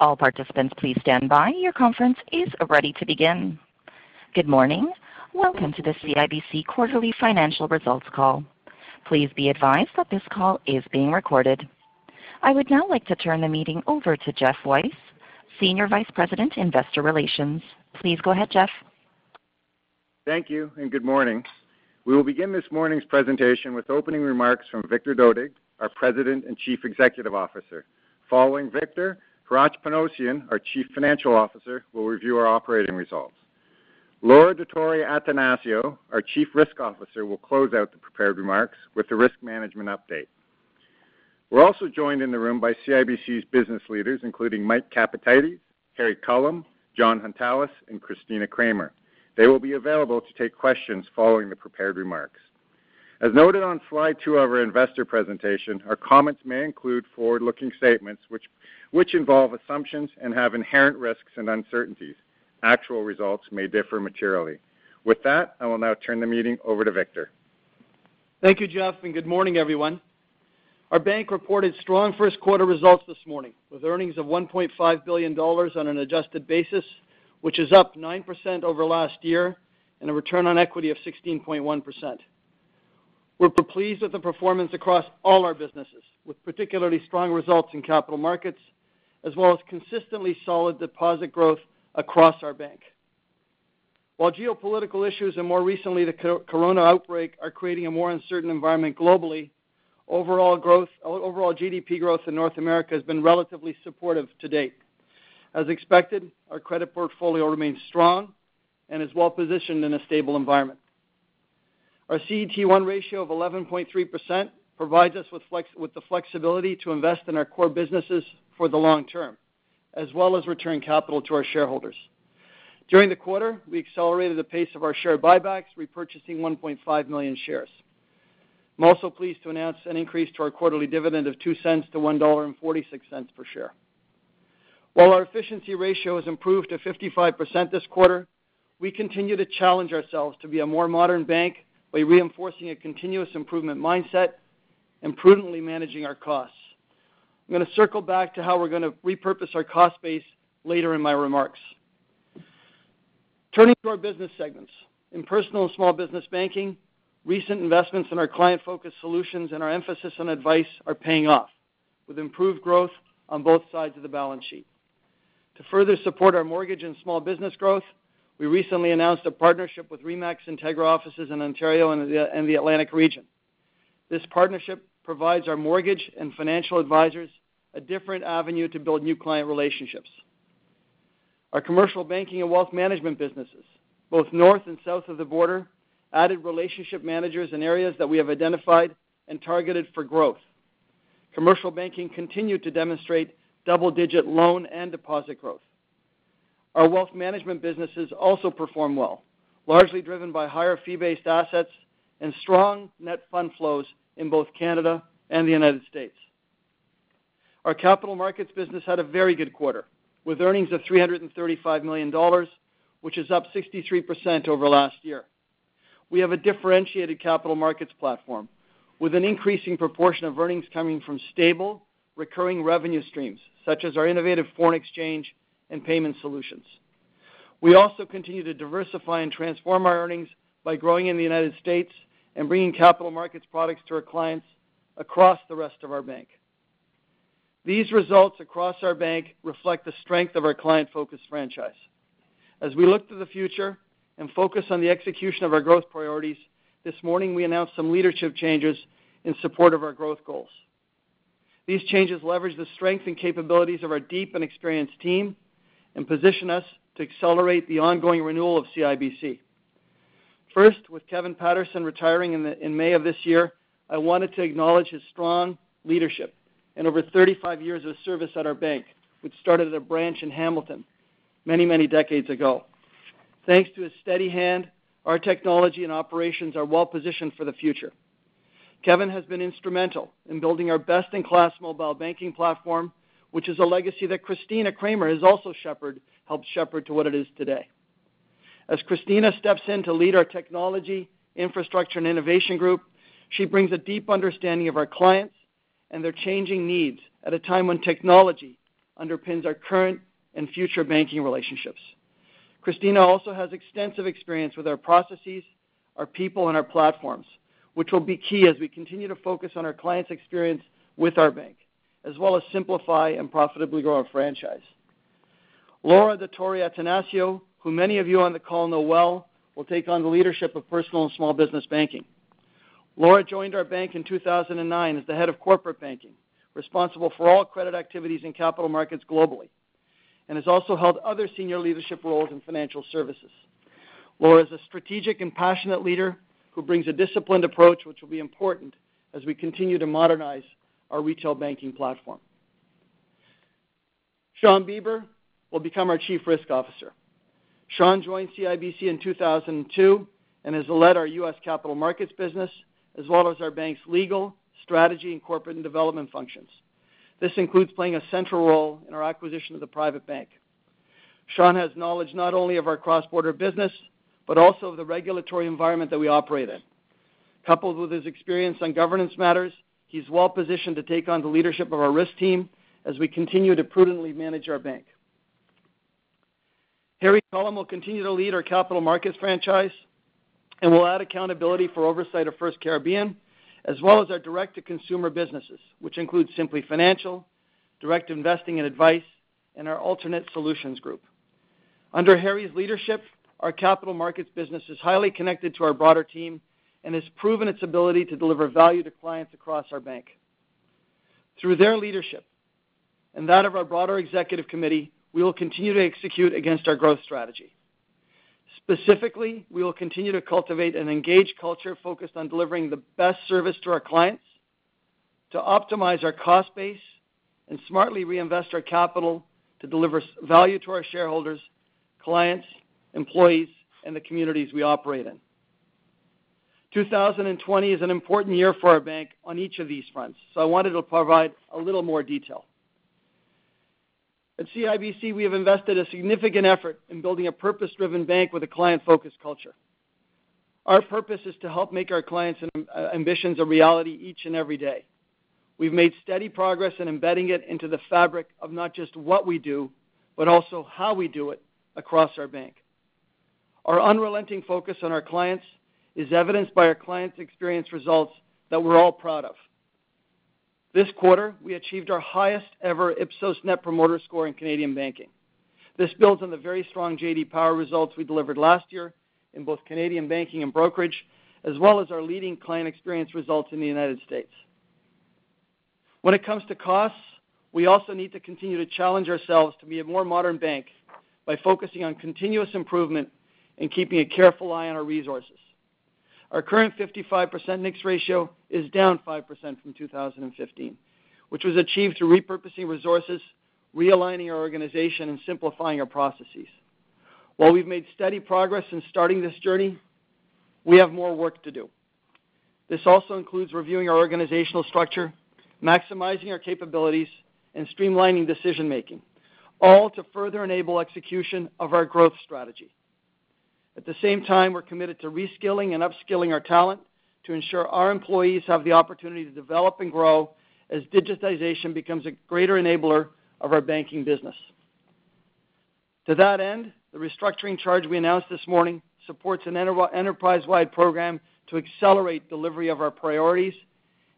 All participants, please stand by. Your conference is ready to begin. Good morning. Welcome to the CIBC Quarterly Financial Results Call. Please be advised that this call is being recorded. I would now like to turn the meeting over to Geoff Weiss, Senior Vice President, Investor Relations. Please go ahead, Geoff. Thank you, and good morning. We will begin this morning's presentation with opening remarks from Victor Dodig, our President and Chief Executive Officer. Following Victor, Hratch Panossian, our Chief Financial Officer, will review our operating results. Laura Dottori-Attanasio, our Chief Risk Officer, will close out the prepared remarks with the risk management update. We're also joined in the room by CIBC's business leaders, including Mike Capatides, Harry Culham, Jon Hountalas, and Christina Kramer. They will be available to take questions following the prepared remarks. As noted on slide two of our investor presentation, our comments may include forward-looking statements which involve assumptions and have inherent risks and uncertainties. Actual results may differ materially. With that, I will now turn the meeting over to Victor. Thank you, Geoff, and good morning, everyone. Our bank reported strong first quarter results this morning, with earnings of 1.5 billion dollars on an adjusted basis, which is up 9% over last year, and a return on equity of 16.1%. We're pleased with the performance across all our businesses, with particularly strong results in capital markets, as well as consistently solid deposit growth across our bank. While geopolitical issues and more recently the corona outbreak are creating a more uncertain environment globally, overall GDP growth in North America has been relatively supportive to date. As expected, our credit portfolio remains strong and is well-positioned in a stable environment. Our CET1 ratio of 11.3% provides us with the flexibility to invest in our core businesses for the long term, as well as return capital to our shareholders. During the quarter, we accelerated the pace of our share buybacks, repurchasing 1.5 million shares. I'm also pleased to announce an increase to our quarterly dividend of 0.02 to 1.46 dollar per share. While our efficiency ratio has improved to 55% this quarter, we continue to challenge ourselves to be a more modern bank by reinforcing a continuous improvement mindset and prudently managing our costs. I'm going to circle back to how we're going to repurpose our cost base later in my remarks. Turning to our business segments. In Personal and Small Business Banking, recent investments in our client-focused solutions and our emphasis on advice are paying off, with improved growth on both sides of the balance sheet. To further support our mortgage and small business growth, we recently announced a partnership with RE/MAX Integra offices in Ontario and the Atlantic region. This partnership provides our mortgage and financial advisors a different avenue to build new client relationships. Our commercial banking and wealth management businesses, both north and south of the border, added relationship managers in areas that we have identified and targeted for growth. Commercial banking continued to demonstrate double-digit loan and deposit growth. Our wealth management businesses also performed well, largely driven by higher fee-based assets and strong net fund flows in both Canada and the United States. Our capital markets business had a very good quarter, with earnings of 335 million dollars, which is up 63% over last year. We have a differentiated capital markets platform with an increasing proportion of earnings coming from stable, recurring revenue streams, such as our innovative foreign exchange and payment solutions. We also continue to diversify and transform our earnings by growing in the United States and bringing capital markets products to our clients across the rest of our bank. These results across our bank reflect the strength of our client-focused franchise. As we look to the future and focus on the execution of our growth priorities, this morning, we announced some leadership changes in support of our growth goals. These changes leverage the strength and capabilities of our deep and experienced team and position us to accelerate the ongoing renewal of CIBC. First, with Kevin Patterson retiring in May of this year, I wanted to acknowledge his strong leadership and over 35 years of service at our bank, which started at a branch in Hamilton many, many decades ago. Thanks to his steady hand, our technology and operations are well-positioned for the future. Kevin has been instrumental in building our best-in-class mobile banking platform, which is a legacy that Christina Kramer has also helped shepherd to what it is today. As Christina steps in to lead our technology, infrastructure, and innovation group, she brings a deep understanding of our clients and their changing needs at a time when technology underpins our current and future banking relationships. Christina also has extensive experience with our processes, our people, and our platforms, which will be key as we continue to focus on our clients' experience with our bank, as well as simplify and profitably grow our franchise. Laura Dottori-Attanasio, who many of you on the call know well, will take on the leadership of Personal and Small Business Banking. Laura joined our bank in 2009 as the head of corporate banking, responsible for all credit activities in capital markets globally, and has also held other senior leadership roles in financial services. Laura is a strategic and passionate leader who brings a disciplined approach, which will be important as we continue to modernize our retail banking platform. Shawn Beber will become our Chief Risk Officer. Shawn joined CIBC in 2002 and has led our U.S. capital markets business, as well as our bank's legal, strategy, and corporate and development functions. This includes playing a central role in our acquisition of the private bank. Shawn has knowledge not only of our cross-border business, but also of the regulatory environment that we operate in. Coupled with his experience on governance matters, he's well-positioned to take on the leadership of our risk team as we continue to prudently manage our bank. Harry Culham will continue to lead our capital markets franchise and will add accountability for oversight of First Caribbean, as well as our direct-to-consumer businesses, which include Simplii Financial, Direct Investing and Advice, and our Alternate Solutions Group. Under Harry's leadership, our capital markets business is highly connected to our broader team and has proven its ability to deliver value to clients across our bank. Through their leadership and that of our broader executive committee, we will continue to execute against our growth strategy. Specifically, we will continue to cultivate an engaged culture focused on delivering the best service to our clients, to optimize our cost base, and smartly reinvest our capital to deliver value to our shareholders, clients, employees, and the communities we operate in. 2020 is an important year for our bank on each of these fronts, so I wanted to provide a little more detail. At CIBC, we have invested a significant effort in building a purpose-driven bank with a client-focused culture. Our purpose is to help make our clients' uh, ambitions a reality each and every day. We've made steady progress in embedding it into the fabric of not just what we do, but also how we do it across our bank. Our unrelenting focus on our clients is evidenced by our clients' experience results that we're all proud of. This quarter, we achieved our highest-ever Ipsos Net Promoter Score in Canadian banking. This builds on the very strong J.D. Power results we delivered last year in both Canadian banking and brokerage, as well as our leading client experience results in the United States. When it comes to costs, we also need to continue to challenge ourselves to be a more modern bank by focusing on continuous improvement and keeping a careful eye on our resources. Our current 55% NIX ratio is down 5% from 2015, which was achieved through repurposing resources, realigning our organization, and simplifying our processes. While we've made steady progress in starting this journey, we have more work to do. This also includes reviewing our organizational structure, maximizing our capabilities, and streamlining decision-making, all to further enable execution of our growth strategy. At the same time, we're committed to reskilling and upskilling our talent to ensure our employees have the opportunity to develop and grow as digitization becomes a greater enabler of our banking business. To that end, the restructuring charge we announced this morning supports an enterprise-wide program to accelerate delivery of our priorities,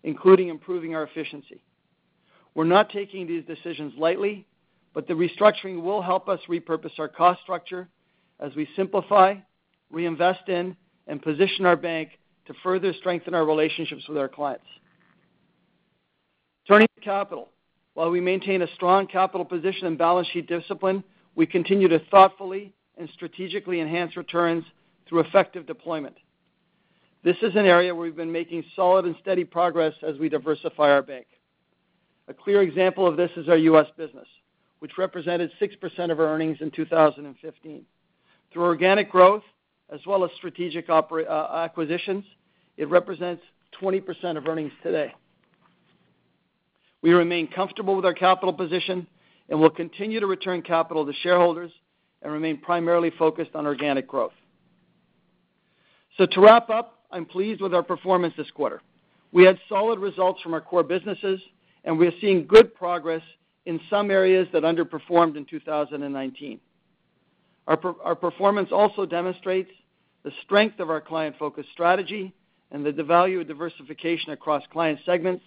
including improving our efficiency. We're not taking these decisions lightly, but the restructuring will help us repurpose our cost structure as we simplify, reinvest in, and position our bank to further strengthen our relationships with our clients. Turning to capital, while we maintain a strong capital position and balance sheet discipline, we continue to thoughtfully and strategically enhance returns through effective deployment. This is an area where we've been making solid and steady progress as we diversify our bank. A clear example of this is our U.S. business, which represented 6% of our earnings in 2015. Through organic growth as well as strategic uh, acquisitions, it represents 20% of earnings today. We remain comfortable with our capital position and will continue to return capital to shareholders and remain primarily focused on organic growth. So to wrap up, I'm pleased with our performance this quarter. We had solid results from our core businesses, and we are seeing good progress in some areas that underperformed in 2019. Our performance also demonstrates the strength of our client-focused strategy and the value of diversification across client segments,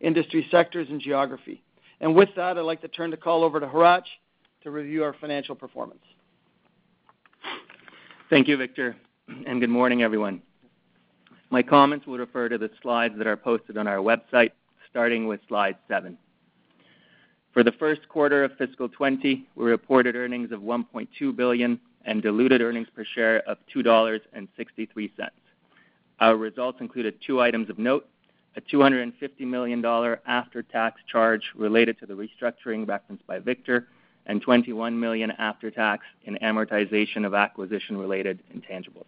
industry sectors, and geography. And with that, I'd like to turn the call over to Hratch to review our financial performance. Thank you, Victor, and good morning, everyone. My comments will refer to the slides that are posted on our website, starting with slide seven. For the first quarter of fiscal 2020, we reported earnings of 1.2 billion and diluted earnings per share of 2.63 dollars. Our results included two items of note, a 250 million dollar after-tax charge related to the restructuring referenced by Victor, and 21 million after tax in amortization of acquisition-related intangibles.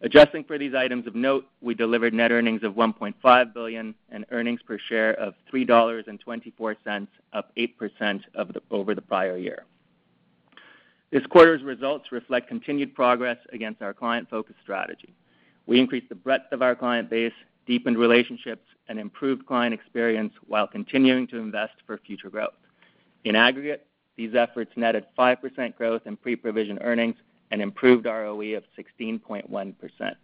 Adjusting for these items of note, we delivered net earnings of 1.5 billion and earnings per share of 3.24 dollars, up 8% over the prior year. This quarter's results reflect continued progress against our client-focused strategy. We increased the breadth of our client base, deepened relationships, and improved client experience while continuing to invest for future growth. In aggregate, these efforts netted 5% growth in pre-provision earnings and improved ROE of 16.1%.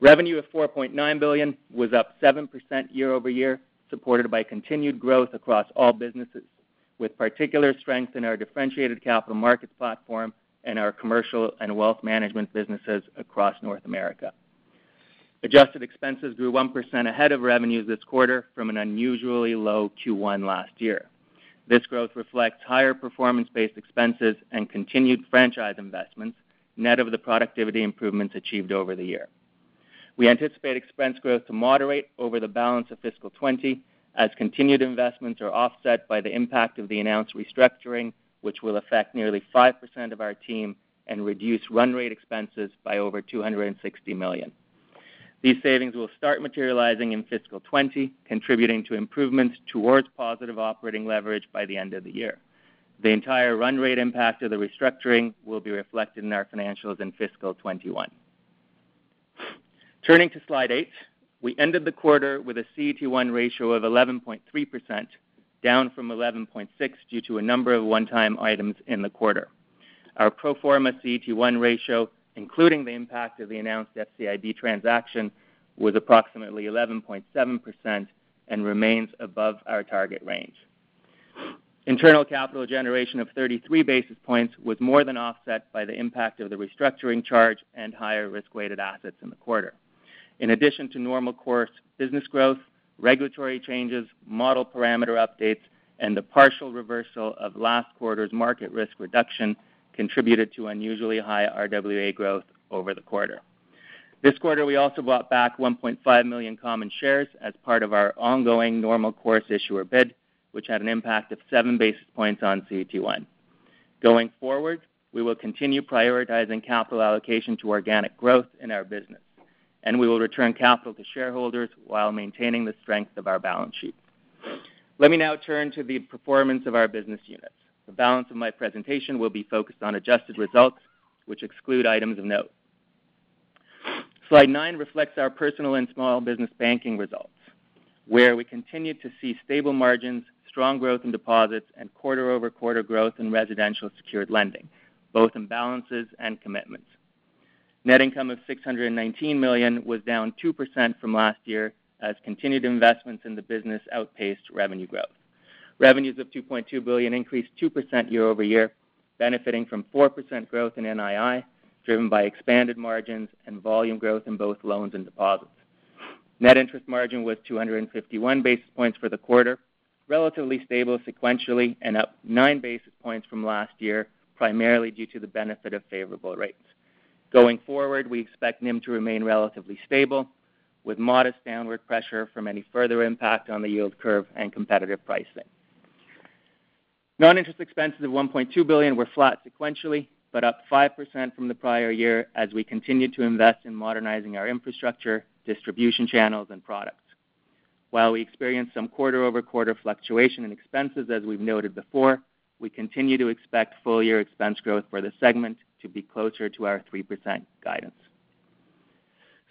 Revenue of 4.9 billion was up 7% year-over-year, supported by continued growth across all businesses, with particular strength in our differentiated capital markets platform and our commercial and wealth management businesses across North America. Adjusted expenses grew 1% ahead of revenues this quarter from an unusually low Q1 last year. This growth reflects higher performance-based expenses and continued franchise investments, net of the productivity improvements achieved over the year. We anticipate expense growth to moderate over the balance of fiscal 2020 as continued investments are offset by the impact of the announced restructuring, which will affect nearly 5% of our team and reduce run rate expenses by over 260 million. These savings will start materializing in fiscal 2020, contributing to improvements towards positive operating leverage by the end of the year. The entire run rate impact of the restructuring will be reflected in our financials in fiscal 2021. Turning to slide eight, we ended the quarter with a CET1 ratio of 11.3%, down from 11.6 due to a number of one-time items in the quarter. Our pro forma CET1 ratio, including the impact of the announced FCIB transaction, was approximately 11.7% and remains above our target range. Internal capital generation of 33 basis points was more than offset by the impact of the restructuring charge and higher risk-weighted assets in the quarter. In addition to normal course business growth, regulatory changes, model parameter updates, and the partial reversal of last quarter's market risk reduction contributed to unusually high RWA growth over the quarter. This quarter, we also bought back 1.5 million common shares as part of our ongoing normal course issuer bid, which had an impact of seven basis points on CET1. Going forward, we will continue prioritizing capital allocation to organic growth in our business, and we will return capital to shareholders while maintaining the strength of our balance sheet. Let me now turn to the performance of our business units. The balance of my presentation will be focused on adjusted results, which exclude items of note. Slide nine reflects our personal and small business banking results, where we continue to see stable margins, strong growth in deposits, and quarter-over-quarter growth in residential secured lending, both in balances and commitments. Net income of 619 million was down 2% from last year as continued investments in the business outpaced revenue growth. Revenues of 2.2 billion increased 2% year-over-year, benefiting from 4% growth in NII, driven by expanded margins and volume growth in both loans and deposits. Net interest margin was 251 basis points for the quarter, relatively stable sequentially and up nine basis points from last year, primarily due to the benefit of favorable rates. Going forward, we expect NIM to remain relatively stable, with modest downward pressure from any further impact on the yield curve and competitive pricing. Non-interest expenses of 1.2 billion were flat sequentially, but up 5% from the prior year as we continued to invest in modernizing our infrastructure, distribution channels, and products. While we experienced some quarter-over-quarter fluctuation in expenses, as we've noted before, we continue to expect full-year expense growth for the segment to be closer to our 3% guidance.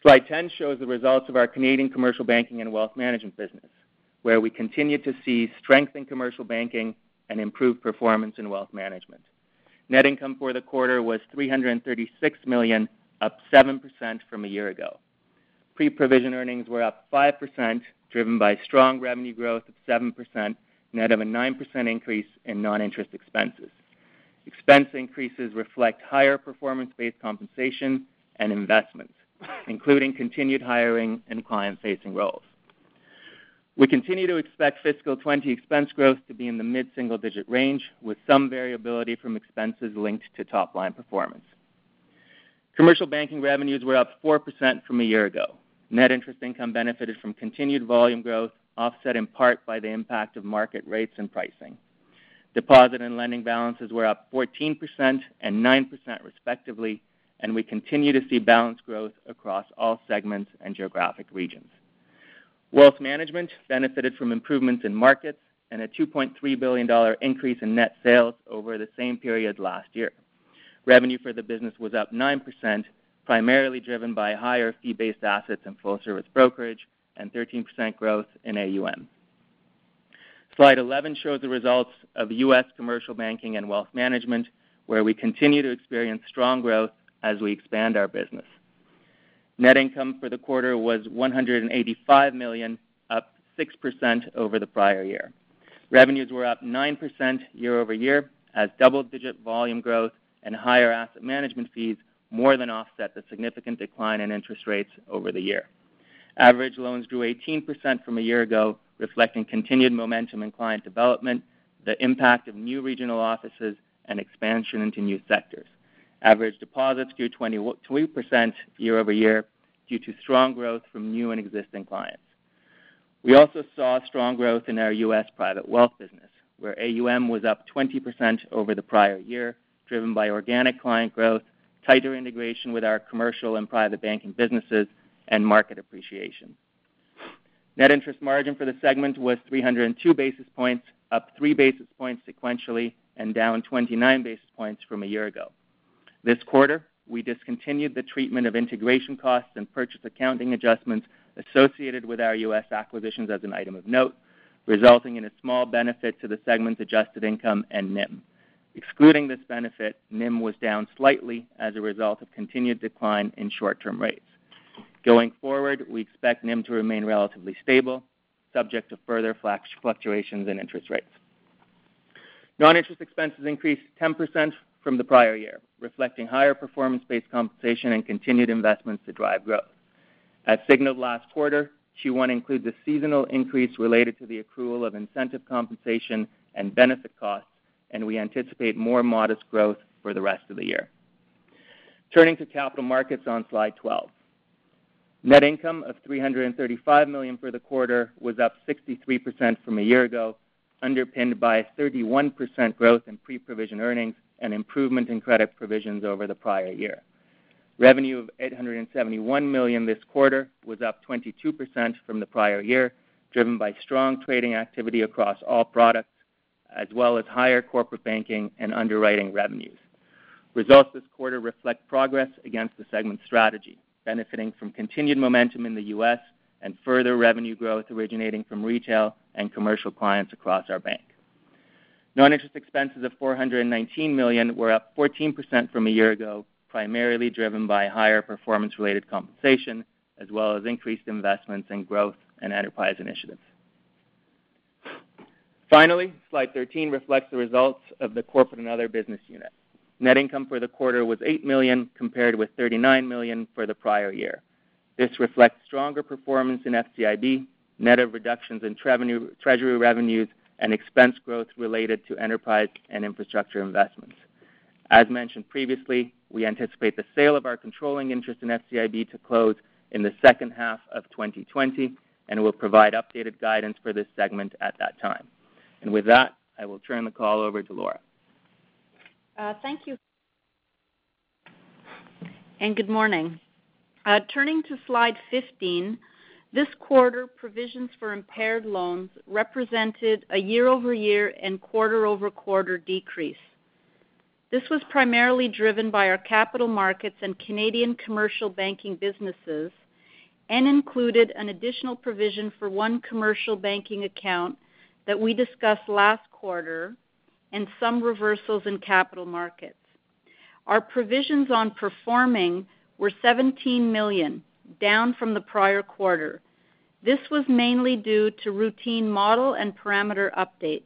Slide 10 shows the results of our Canadian commercial banking and wealth management business, where we continue to see strength in commercial banking and improved performance in wealth management. Net income for the quarter was 336 million, up 7% from a year ago. Pre-provision earnings were up 5%, driven by strong revenue growth of 7%, net of a 9% increase in non-interest expenses. Expense increases reflect higher performance-based compensation and investments, including continued hiring and client-facing roles. We continue to expect fiscal 2020 expense growth to be in the mid-single-digit range, with some variability from expenses linked to top-line performance. Commercial banking revenues were up 4% from a year ago. Net interest income benefited from continued volume growth, offset in part by the impact of market rates and pricing. Deposit and lending balances were up 14% and 9% respectively, and we continue to see balance growth across all segments and geographic regions. Wealth management benefited from improvements in markets and a 2.3 billion dollar increase in net sales over the same period last year. Revenue for the business was up 9%, primarily driven by higher fee-based assets and full-service brokerage and 13% growth in AUM. Slide 11 shows the results of U.S. commercial banking and wealth management, where we continue to experience strong growth as we expand our business. Net income for the quarter was 185 million, up 6% over the prior year. Revenues were up 9% year-over-year as double-digit volume growth and higher asset management fees more than offset the significant decline in interest rates over the year. Average loans grew 18% from a year ago, reflecting continued momentum in client development, the impact of new regional offices, and expansion into new sectors. Average deposits grew 22% year-over-year due to strong growth from new and existing clients. We also saw strong growth in our U.S. private wealth business, where AUM was up 20% over the prior year, driven by organic client growth, tighter integration with our commercial and private banking businesses, and market appreciation. Net interest margin for the segment was 302 basis points, up 3 basis points sequentially and down 29 basis points from a year ago. This quarter, we discontinued the treatment of integration costs and purchase accounting adjustments associated with our U.S. acquisitions as an item of note, resulting in a small benefit to the segment's adjusted income and NIM. Excluding this benefit, NIM was down slightly as a result of continued decline in short-term rates. Going forward, we expect NIM to remain relatively stable, subject to further fluctuations in interest rates. Non-interest expenses increased 10% from the prior year, reflecting higher performance-based compensation and continued investments to drive growth. As signaled last quarter, Q1 includes a seasonal increase related to the accrual of incentive compensation and benefit costs, and we anticipate more modest growth for the rest of the year. Turning to capital markets on slide 12. Net income of 335 million for the quarter was up 63% from a year ago, underpinned by 31% growth in pre-provision earnings and improvement in credit provisions over the prior year. Revenue of 871 million this quarter was up 22% from the prior year, driven by strong trading activity across all products, as well as higher corporate banking and underwriting revenues. Results this quarter reflect progress against the segment's strategy, benefiting from continued momentum in the U.S. and further revenue growth originating from retail and commercial clients across our bank. Non-interest expenses of 419 million were up 14% from a year ago, primarily driven by higher performance-related compensation, as well as increased investments in growth and enterprise initiatives. Finally, slide 13 reflects the results of the corporate and other business unit. Net income for the quarter was 8 million, compared with 39 million for the prior year. This reflects stronger performance in FCIB, net of reductions in treasury revenues, and expense growth related to enterprise and infrastructure investments. As mentioned previously, we anticipate the sale of our controlling interest in FCIB to close in the second half of 2020, and we'll provide updated guidance for this segment at that time. And With that, I will turn the call over to Laura. Uh, thank you. And good morning. Uh, turning to slide 15, this quarter, provisions for impaired loans represented a year-over-year and quarter-over-quarter decrease. This was primarily driven by our capital markets and Canadian commercial banking businesses and included an additional provision for one commercial banking account that we discussed last quarter and some reversals in capital markets. Our provisions on performing were 17 million, down from the prior quarter. This was mainly due to routine model and parameter updates.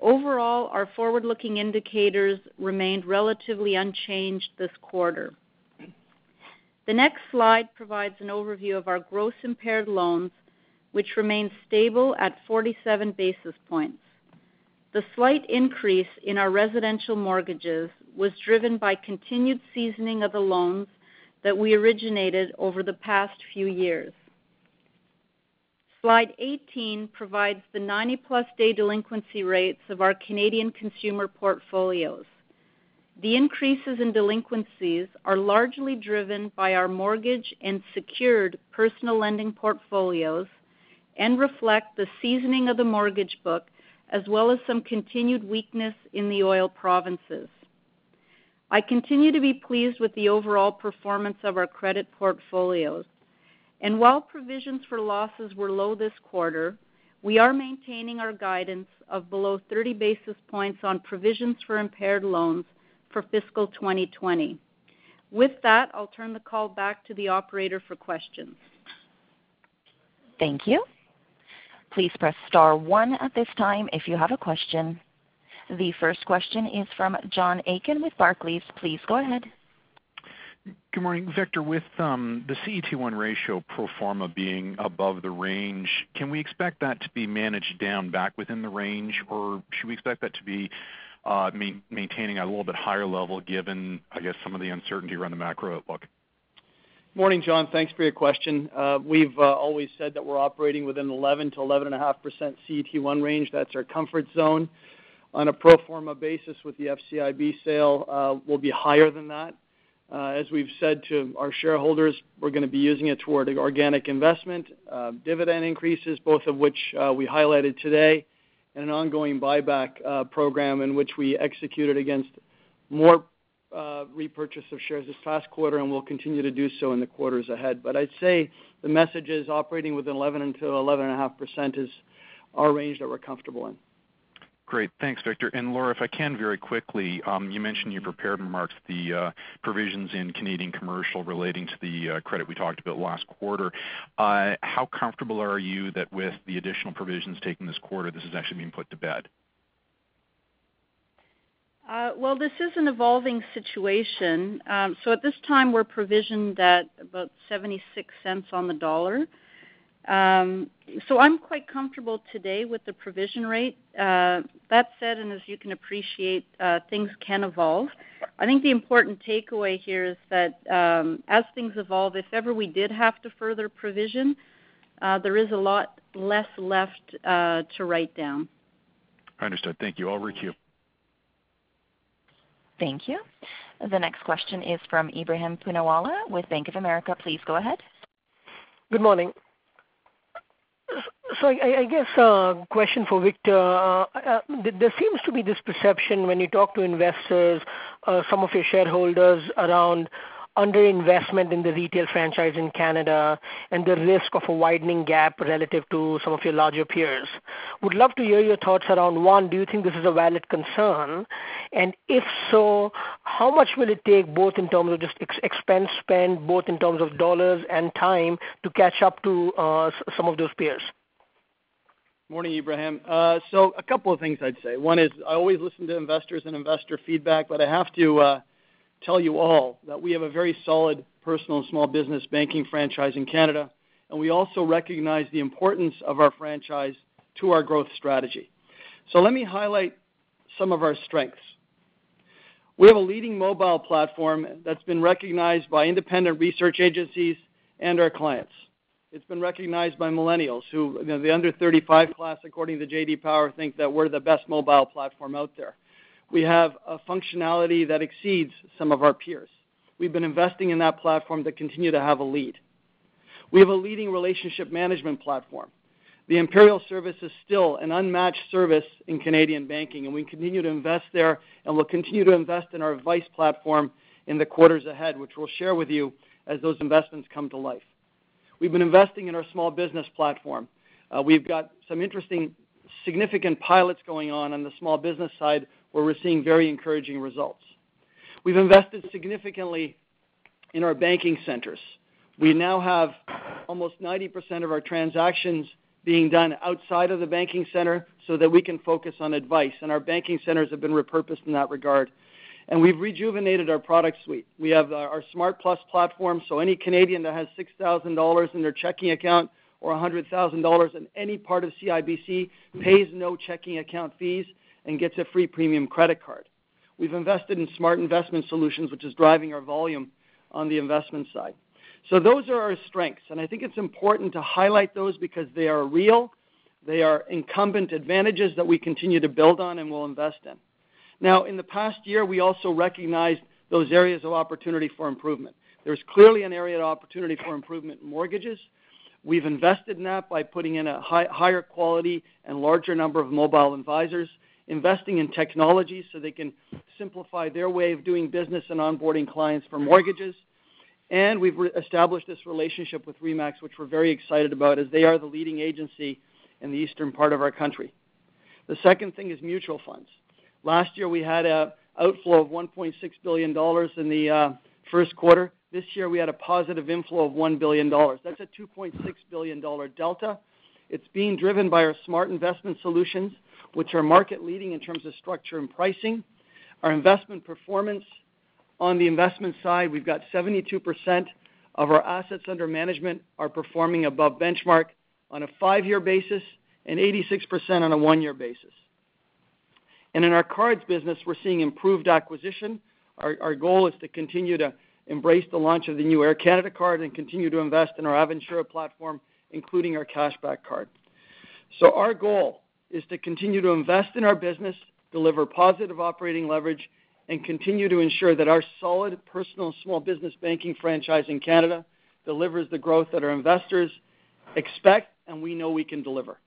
Overall, our forward-looking indicators remained relatively unchanged this quarter. The next slide provides an overview of our gross impaired loans, which remain stable at 47 basis points. The slight increase in our residential mortgages was driven by continued seasoning of the loans that we originated over the past few years. Slide 18 provides the 90-plus day delinquency rates of our Canadian consumer portfolios. The increases in delinquencies are largely driven by our mortgage and secured personal lending portfolios and reflect the seasoning of the mortgage book, as well as some continued weakness in the oil provinces. I continue to be pleased with the overall performance of our credit portfolios. And While provisions for losses were low this quarter, we are maintaining our guidance of below 30 basis points on provisions for impaired loans for fiscal 2020. With that, I'll turn the call back to the operator for questions. Thank you. Please press star one at this time if you have a question. The first question is from John Aiken with Barclays. Please go ahead. Good morning, Victor. With um, the CET1 ratio pro forma being above the range, can we expect that to be managed down back within the range, or should we expect that to be uh, maintaining at a little bit higher level given, I guess, some of the uncertainty around the macro outlook? Morning, John. Thanks for your question. Uh, we've uh, always said that we're operating within 11%-11.5% CET1 range. That's our comfort zone. On a pro forma basis with the FCIB sale, uh, we'll be higher than that. As we've said to our shareholders, we're going to be using it toward organic investment, dividend increases, both of which we highlighted today, and an ongoing buyback program in which we executed against more Uh, repurchase of shares this past quarter, and we'll continue to do so in the quarters ahead. But I'd say the message is operating within 11%-11.5% is our range that we're comfortable in. Great. Thanks, Victor. And Laura, if I can very quickly, um, you mentioned in your prepared remarks the uh, provisions in Canadian commercial relating to the uh, credit we talked about last quarter. How comfortable are you that with the additional provisions taken this quarter, this is actually being put to bed? Uh, well, this is an evolving situation. Um, so at this time, we're provisioned at about 76 cents on the dollar. Um, so I'm quite comfortable today with the provision rate. Uh, that said, and as you can appreciate, uh, things can evolve. I think the important takeaway here is that um, as things evolve, if ever we did have to further provision, there is a lot less left to write down. I understood. Thank you. I'll re-queue. Thank you. The next question is from Ebrahim Poonawala with Bank of America. Please go ahead. Good morning. So I I guess a question for Victor. Uh, uh, there seems to be this perception when you talk to investors, some of your shareholders around under-investment in the retail franchise in Canada and the risk of a widening gap relative to some of your larger peers. Would love to hear your thoughts around, one, do you think this is a valid concern? And if so, how much will it take, both in terms of just expense spend, both in terms of dollars and time to catch up to uh, some of those peers? Morning, Ebrahim. Uh, so a couple of things I'd say. One is I always listen to investors and investor feedback, but I have to uh, tell you all that we have a very solid personal and small business banking franchise in Canada, and we also recognize the importance of our franchise to our growth strategy. So Let me highlight some of our strengths. We have a leading mobile platform that's been recognized by independent research agencies and our clients. It's been recognized by millennials who, you know, the under 35 class, according to J.D. Power, think that we're the best mobile platform out there. We have a functionality that exceeds some of our peers. We've been investing in that platform to continue to have a lead. We have a leading relationship management platform. The Imperial service is still an unmatched service in Canadian banking, and we continue to invest there, and we'll continue to invest in our advice platform in the quarters ahead, which we'll share with you as those investments come to life. We've been investing in our small business platform. Uh, we've got some interesting, significant pilots going on on the small business side, where we're seeing very encouraging results. We've invested significantly in our banking centers. We now have almost 90% of our transactions being done outside of the banking center so that we can focus on advice, and our banking centers have been repurposed in that regard. And we've rejuvenated our product suite. We have uh, our Smart+ platform, so any Canadian that has 6,000 dollars in their checking account or 100,000 dollars in any part of CIBC pays no checking account fees and gets a free premium credit card. We've invested in smart investment solutions, which is driving our volume on the investment side. So those are our strengths, and I think it's important to highlight those because they are real, they are incumbent advantages that we continue to build on and will invest in. Now, in the past year, we also recognized those areas of opportunity for improvement. There's clearly an area of opportunity for improvement in mortgages. We've invested in that by putting in a higher quality and larger number of mobile advisors, investing in technology so they can simplify their way of doing business and onboarding clients for mortgages. And We've established this relationship with RE/MAX, which we're very excited about, as they are the leading agency in the eastern part of our country. The second thing is mutual funds. Last year, we had an outflow of 1.6 billion dollars in the uh, first quarter. This year, we had a positive inflow of 1 billion dollars. That's a 2.6 billion dollar delta. It's being driven by our smart investment solutions, which are market leading in terms of structure and pricing. Our investment performance on the investment side, we've got 72% of our assets under management are performing above benchmark on a five-year basis and 86% on a one-year basis. And In our cards business, we're seeing improved acquisition. Our goal is to continue to embrace the launch of the new Air Canada card and continue to invest in our Aventura platform, including our cashback card. So Our goal is to continue to invest in our business, deliver positive operating leverage, and continue to ensure that our solid personal small business banking franchise in Canada delivers the growth that our investors expect and we know we can deliver.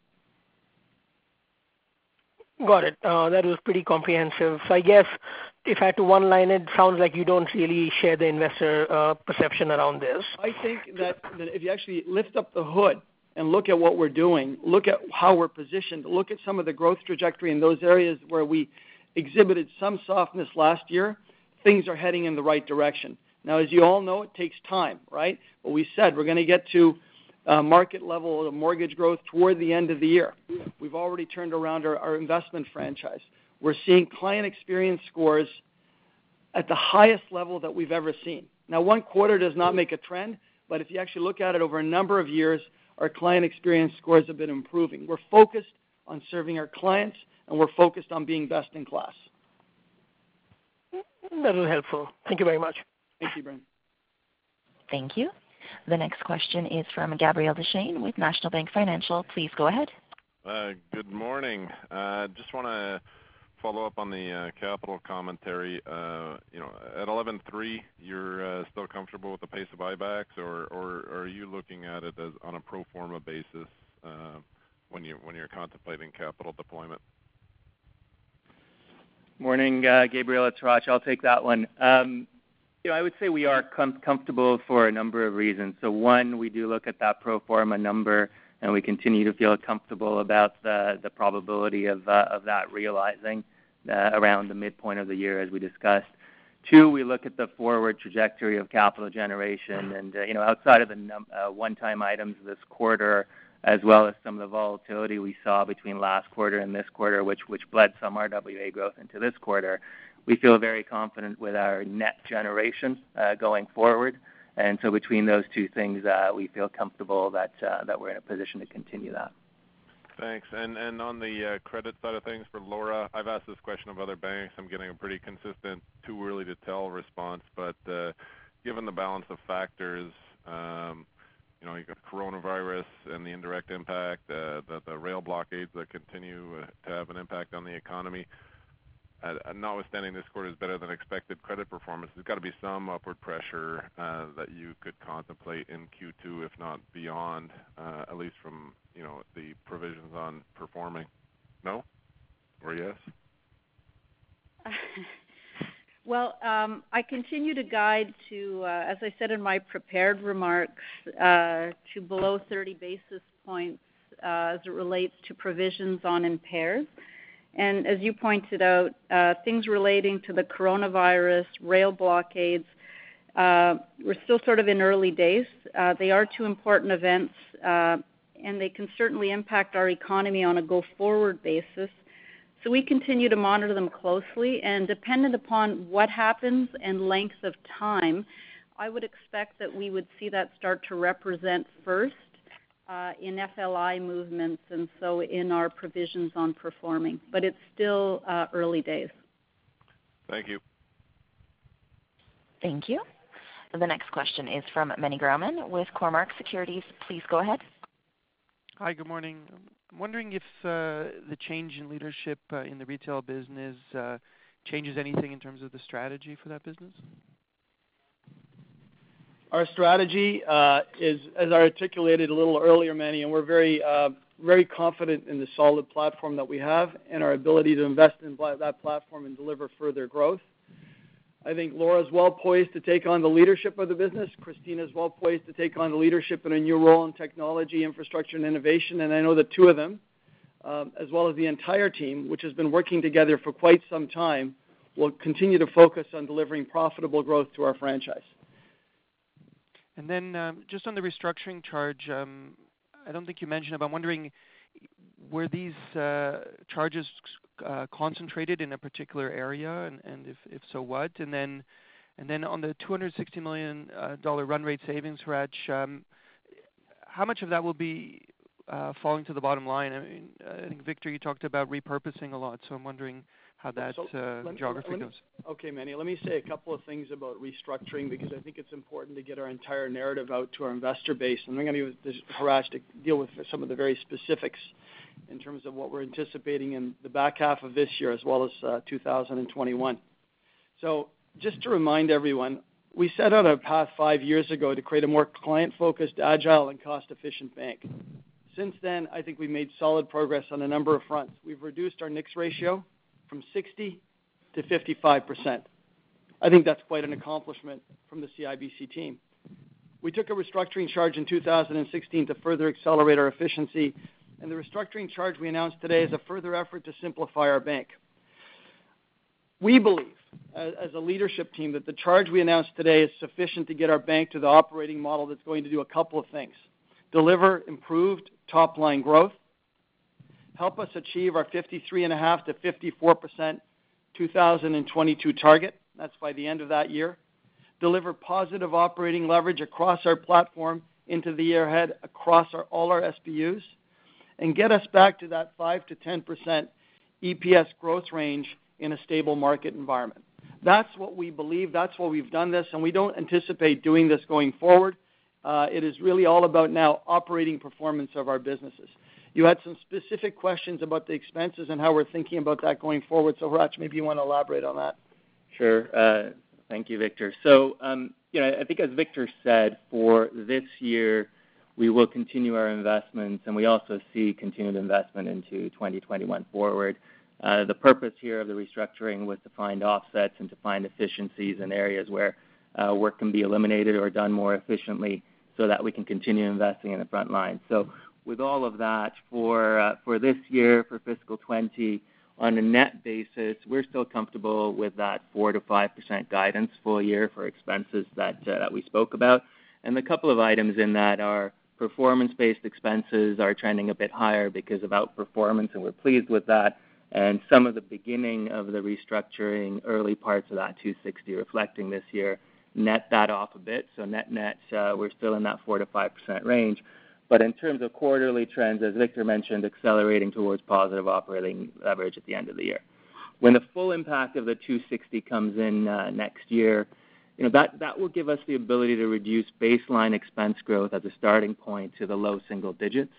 Got it. Uh, that was pretty comprehensive. I guess if I had to one-line it sounds like you don't really share the investor uh, perception around this. I think that if you actually lift up the hood and look at what we're doing, look at how we're positioned, look at some of the growth trajectory in those areas where we exhibited some softness last year, things are heading in the right direction. Now, as you all know, it takes time, right? But we said we're gonna get to uh, market level of mortgage growth toward the end of the year. We've already turned around our investment franchise. We're seeing client experience scores at the highest level that we've ever seen. Now, one quarter does not make a trend, but if you actually look at it over a number of years, our client experience scores have been improving. We're focused on serving our clients, and we're focused on being best in class. That was helpful. Thank you very much. Thank you, Ebrahim. Thank you. The next question is from Gabriel Dechaine with National Bank Financial. Please go ahead. Good morning. Uh just wanna follow up on the uh, capital commentary. Uh, you know, at 11.3, you're uh, still comfortable with the pace of buybacks, or are you looking at it as on a pro forma basis, when you're contemplating capital deployment? Morning, Gabriel. It's Hratch. I'll take that one. Um, you know, I would say we are comfortable for a number of reasons. So one, we do look at that pro forma number, and we continue to feel comfortable about the probability of that realizing Uh, around the midpoint of the year as we discussed. Two, we look at the forward trajectory of capital generation and, uh, you know, outside of the uh, one-time items this quarter, as well as some of the volatility we saw between last quarter and this quarter, which which bled some RWA growth into this quarter. We feel very confident with our net generation going forward. And so between those two things, we feel comfortable that that we're in a position to continue that. Thanks. And and on the uh, credit side of things for Laura, I've asked this question of other banks. I'm getting a pretty consistent too early to tell response. But uh given the balance of factors, you you know, you've got coronavirus and the indirect impact, uh, the rail blockades that continue uh, to have an impact on the economy. Uh, notwithstanding this quarter is better than expected credit performance, there's got to be some upward pressure uh, that you could contemplate in Q2, if not beyond, uh, at least from, you know, the provisions on performing. No? Or yes? Well, um, I continue to guide to, as I said in my prepared remarks, to below 30 basis points, as it relates to provisions on impairs. And as you pointed out, uh, things relating to the coronavirus, rail blockades, uh, we're still sort of in early days. Uh, they are two important events, and they can certainly impact our economy on a go-forward basis. So we continue to monitor them closely, and dependent upon what happens and length of time, I would expect that we would see that start to represent first, Uh, in FLI movements, and so in our provisions on performing. But it's still uh, early days. Thank you. Thank you. The next question is from Meny Grauman with Cormark Securities. Please go ahead. Hi, good morning. I'm wondering if uh, the change in leadership in the retail business changes anything in terms of the strategy for that business? Our strategy is, as I articulated a little earlier, Meny, and we're very uh very confident in the solid platform that we have and our ability to invest in that platform and deliver further growth. I think Laura is well poised to take on the leadership of the business. Christina is well poised to take on the leadership in a new role in technology, infrastructure, and innovation. And I know the two of them, as well as the entire team, which has been working together for quite some time, will continue to focus on delivering profitable growth to our franchise. And then um, just on the restructuring charge, um, I don't think you mentioned it, but I'm wondering, were these uh, charges uh, concentrated in a particular area? And if so, what? And then and then on the 260 million uh, dollar run rate savings, Hratch, um, how much of that will be falling to the bottom line? I mean, I think, Victor, you talked about repurposing a lot, so I'm wondering how that uh, geography goes. Okay, Meny. Let me say a couple of things about restructuring because I think it's important to get our entire narrative out to our investor base. And I'm gonna use Hratch to deal with some of the very specifics in terms of what we're anticipating in the back half of this year as well as uh, 2021. So Just to remind everyone, we set out a path five years ago to create a more client-focused, agile, and cost-efficient bank. Since then, I think we've made solid progress on a number of fronts. We've reduced our NIX ratio from 60 to 55%. I think that's quite an accomplishment from the CIBC team. We took a restructuring charge in 2016 to further accelerate our efficiency, and the restructuring charge we announced today is a further effort to simplify our bank. We believe, as a leadership team, that the charge we announced today is sufficient to get our bank to the operating model that's going to do a couple of things, deliver improved top-line growth, help us achieve our 53.5%-54% 2022 target, that's by the end of that year, deliver positive operating leverage across our platform into the year ahead across our, all our SBUs, and get us back to that 5%-10% EPS growth range in a stable market environment. That's what we believe. That's why we've done this, and we don't anticipate doing this going forward. Uh, It is really all about now operating performance of our businesses. You had some specific questions about the expenses and how we're thinking about that going forward. Hratch, maybe you want to elaborate on that. Sure. Uh, thank you, Victor. So um you know, I think as Victor said, for this year, we will continue our investments, and we also see continued investment into 2021 forward. Uh, the purpose here of the restructuring was to find offsets and to find efficiencies in areas where uh, work can be eliminated or done more efficiently so that we can continue investing in the front line. With all of that, for uh, for this year, for fiscal 2020, on a net basis, we're still comfortable with that 4%-5% guidance full year for expenses that uh, that we spoke about. And a couple of items in that are performance-based expenses are trending a bit higher because of outperformance, and we're pleased with that. And some of the beginning of the restructuring, early parts of that 260 reflecting this year, net that off a bit. So Net-net, uh, we're still in that 4%-5% range. But in terms of quarterly trends, as Victor mentioned, accelerating towards positive operating leverage at the end of the year. When the full impact of the 260 comes in uh, next year, you know, that will give us the ability to reduce baseline expense growth as a starting point to the low single digits.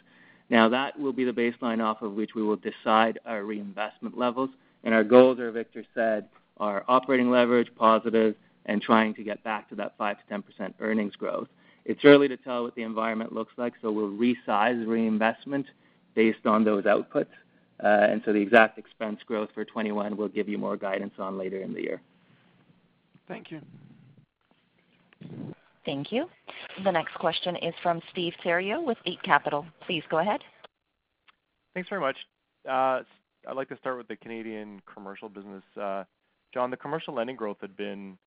Now, that will be the baseline off of which we will decide our reinvestment levels. And our goals, as Victor said, are operating leverage positive and trying to get back to that 5%-10% earnings growth. It's early to tell what the environment looks like, so we'll resize reinvestment based on those outputs. Uh, and so The exact expense growth for 2021, we'll give you more guidance on later in the year. Thank you. Thank you. The next question is from Steve Theriault with Eight Capital. Please go ahead. Thanks very much. I'd like to start with the Canadian commercial business. Jon, the commercial lending growth had been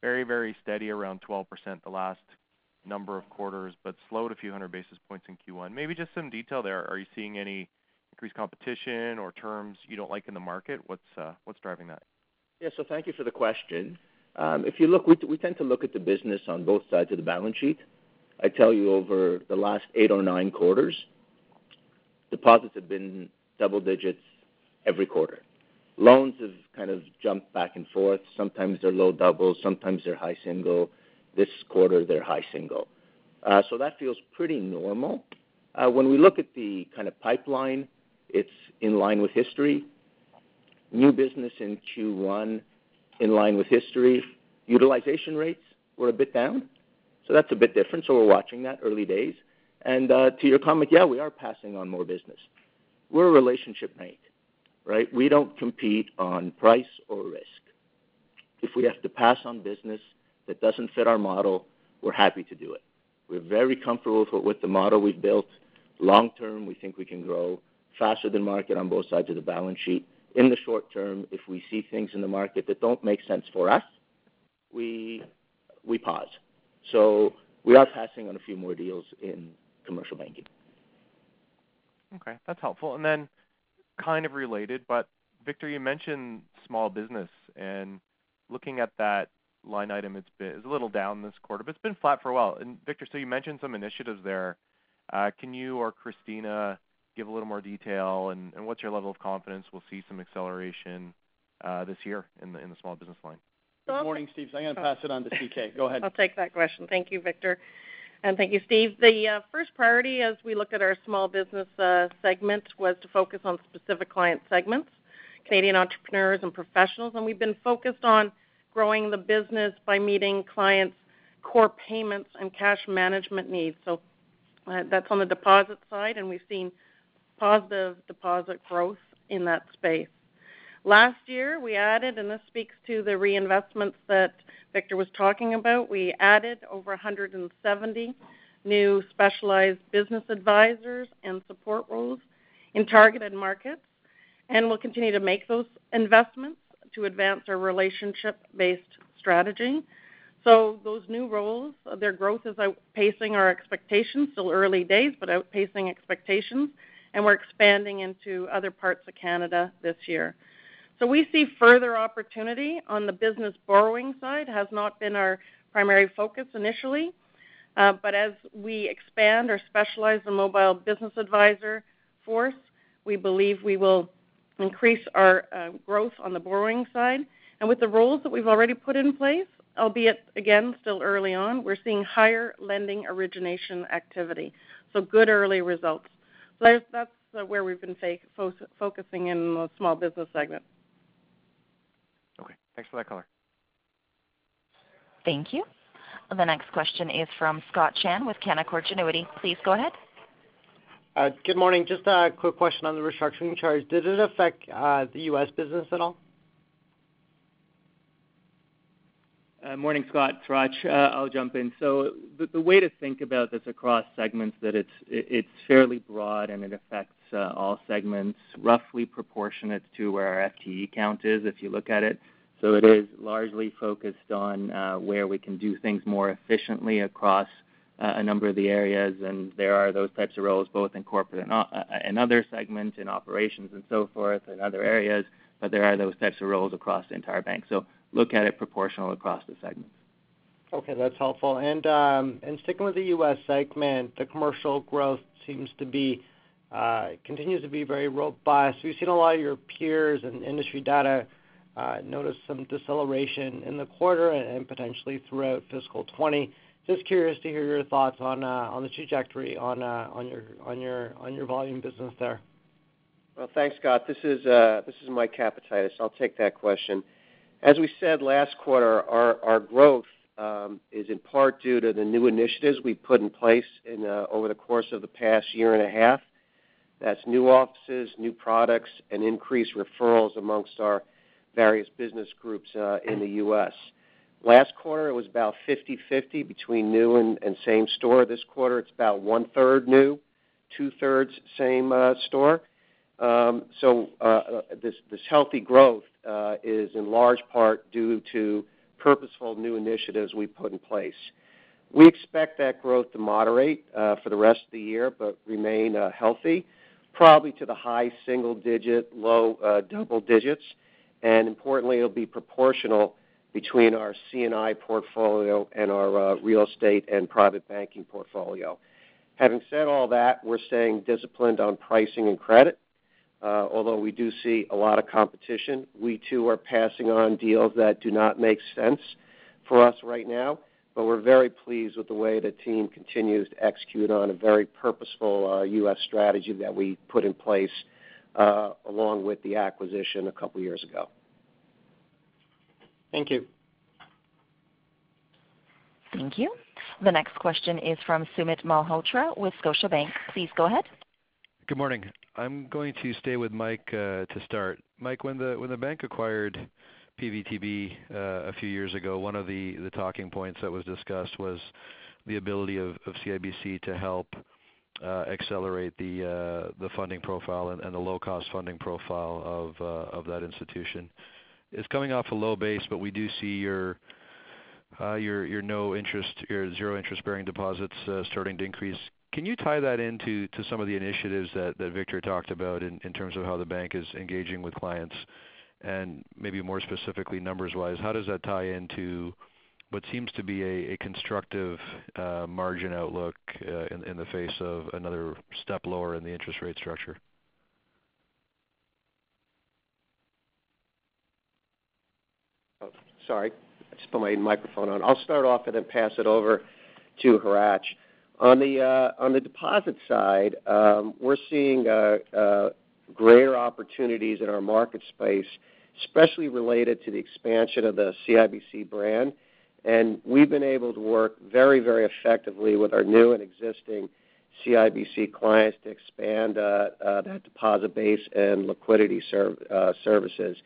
very, very steady around 12% the last number of quarters, but slowed a few hundred basis points in Q1. Maybe just some detail there. Are you seeing any increased competition or terms you don't like in the market? What's uh, driving that? Yeah. So thank you for the question. Um, if you look, we tend to look at the business on both sides of the balance sheet. I tell you over the last eight or nine quarters, deposits have been double digits every quarter. Loans have kind of jumped back and forth. Sometimes they're low double, sometimes they're high single. This quarter, they're high single. Uh so that feels pretty normal. When we look at the kind of pipeline, it's in line with history. New business in Q1 in line with history. Utilization rates were a bit down, so that's a bit different. So we're watching that early days. And uh to your comment, yeah, we are passing on more business. We're a relationship bank, right? We don't compete on price or risk. If we have to pass on business that doesn't fit our model, we're happy to do it. We're very comfortable with the model we've built. Long term, we think we can grow faster than market on both sides of the balance sheet. In the short term, if we see things in the market that don't make sense for us, we pause. So we are passing on a few more deals in commercial banking. Okay, that's helpful. And then kind of related, but Victor, you mentioned small business and looking at that line item, it's a little down this quarter, but it's been flat for a while. And Victor, so you mentioned some initiatives there. Uh, can you or Christina give a little more detail and what's your level of confidence we'll see some acceleration uh, this year in the small business line? Good morning, Steve. I'm gonna pass it on to CK. Go ahead. I'll take that question. Thank you, Victor. And thank you, Steve. The uh, first priority as we look at our small business segment was to focus on specific client segments, Canadian entrepreneurs and professionals. And we've been focused on growing the business by meeting clients' core payments and cash management needs. So uh, that's on the deposit side, and we've seen positive deposit growth in that space. Last year, we added, and this speaks to the reinvestments that Victor was talking about, we added over 170 new specialized business advisors and support roles in targeted markets, and we'll continue to make those investments to advance our relationship-based strategy. So those new roles, their growth is outpacing our expectations. Still early days, but outpacing expectations, and we're expanding into other parts of Canada this year. So we see further opportunity on the business borrowing side, has not been our primary focus initially. Uh, but as we expand our specialized and mobile business advisor force, we believe we will increase our uh, growth on the borrowing side. And with the roles that we've already put in place, albeit again, still early on, we're seeing higher lending origination activity. So good early results. So that's uh, where we've been focusing in the small business segment. Okay. Thanks for that color. Thank you. The next question is from Scott Chan with Canaccord Genuity. Please go ahead. Good morning. Just a quick question on the restructuring charge. Did it affect uh, the U.S. business at all? Uh, morning, Scott. It's Hratch. Uh, I'll jump in. So uh the way to think about this across segments that it's it's fairly broad and it affects all segments, roughly proportionate to where our FTE count is, if you look at it. So it is largely focused on where we can do things more efficiently across Uh, a number of the areas. And there are those types of roles both in corporate and uh, uh, other segments, in operations and so forth, in other areas. But there are those types of roles across the entire bank. So look at it proportional across the segments. Okay, that's helpful. And um, and sticking with the U.S. segment, the commercial growth seems to be continues to be very robust. We've seen a lot of your peers and industry data notice some deceleration in the quarter and potentially throughout fiscal 2020. Just curious to hear your thoughts on uh, the trajectory uh, on your volume business there. Well, thanks, Scott. This is uh, Mike Capatides. I'll take that question. As we said last quarter, our growth um, is in part due to the new initiatives we put in place over the course of the past year and a half. That's new offices, new products, and increased referrals amongst our various business groups in the U.S. Last quarter, it was about 50/50 between new and same store. This quarter, it's about one-third new, two-thirds same uh, store. Um, uh, uh, this this healthy growth is in large part due to purposeful new initiatives we put in place. We expect that growth to moderate for the rest of the year, but remain healthy, probably to the high single digit, low double digits. And importantly, it'll be proportional between our C&I portfolio and our uh, real estate and private banking portfolio. Having said all that, we're staying disciplined on pricing and credit. Uh, although we do see a lot of competition, we too are passing on deals that do not make sense for us right now. But we're very pleased with the way the team continues to execute on a very purposeful uh, U.S. strategy that we put in place along with the acquisition a couple years ago. Thank you. Thank you. The next question is from Sumit Malhotra with Scotiabank. Please go ahead. Good morning. I'm going to stay with Mike uh, to start. Mike, when the bank acquired PVTB uh, a few years ago, one of the talking points that was discussed was the ability of CIBC to help uh, accelerate the funding profile and the low-cost funding profile of that institution. It's coming off a low base, but we do see your uh, your no interest, your zero interest-bearing deposits uh, starting to increase. Can you tie that into to some of the initiatives that Victor talked about in terms of how the bank is engaging with clients? And maybe more specifically, numbers-wise, how does that tie into what seems to be a constructive uh, margin outlook in the face of another step lower in the interest rate structure? Sorry. I just put my microphone on. I'll start off and then pass it over to Hratch. On the uh on the deposit side, um, we're seeing uh, uh, greater opportunities in our market space, especially related to the expansion of the CIBC brand. And we've been able to work very very effectively with our new and existing CIBC clients to expand uh, that deposit base and liquidity services.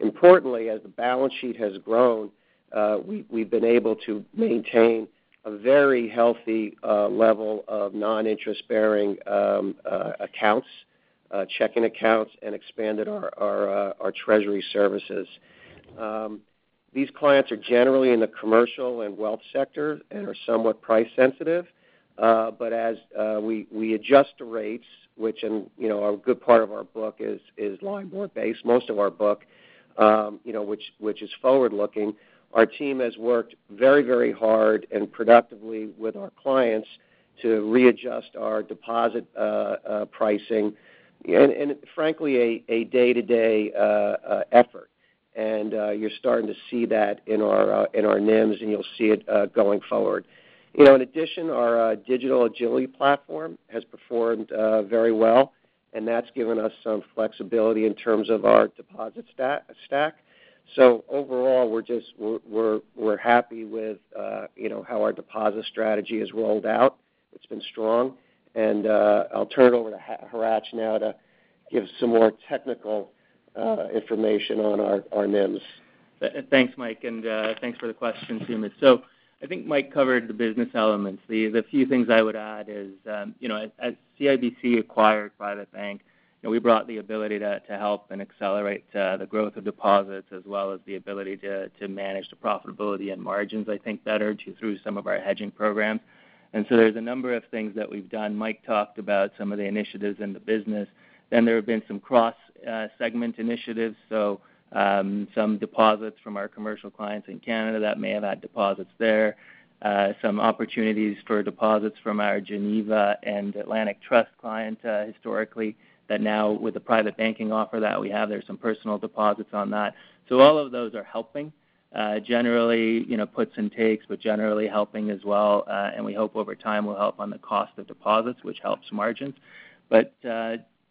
Importantly, as the balance sheet has grown, uh, we've been able to maintain a very healthy uh, level of non-interest-bearing um, uh, accounts, checking accounts, and expanded our treasury services. Um, these clients are generally in the commercial and wealth sector and are somewhat price sensitive. But as we adjust the rates, which you know, a good part of our book is LIBOR-based, most of our book Um, which which is forward-looking, our team has worked very very hard and productively with our clients to readjust our deposit uh, uh, pricing, and frankly, a day-to-day uh, effort. And uh you're starting to see that in our uh in our NIMs, and you'll see it going forward. You know, in addition, our digital agility platform has performed very well, and that's given us some flexibility in terms of our deposit stack. So, overall, we're just we're we're we're happy with uh, you know, how our deposit strategy has rolled out. It's been strong. And uh I'll turn it over to Hratch now to give some more technical uh, information on our NIMs. Thanks, Mike, and uh, thanks for the question, Sumit. I think Mike covered the business elements. The few things I would add is um, you know, as CIBC acquired Private Bank, you know, we brought the ability to help and accelerate uh, the growth of deposits as well as the ability to manage the profitability and margins, I think, better through some of our hedging programs. And so there's a number of things that we've done. Mike talked about some of the initiatives in the business. Then there have been some cross-segment uh, initiatives, so Um, some deposits from our commercial clients in Canada that may have had deposits there. Uh, some opportunities for deposits from our Geneva and Atlantic Trust client uh, historically that now with the private banking offer that we have, there's some personal deposits on that. So all of those are helping. Uh, generally, you know, puts and takes, but generally helping as well, and we hope over time will help on the cost of deposits, which helps margins.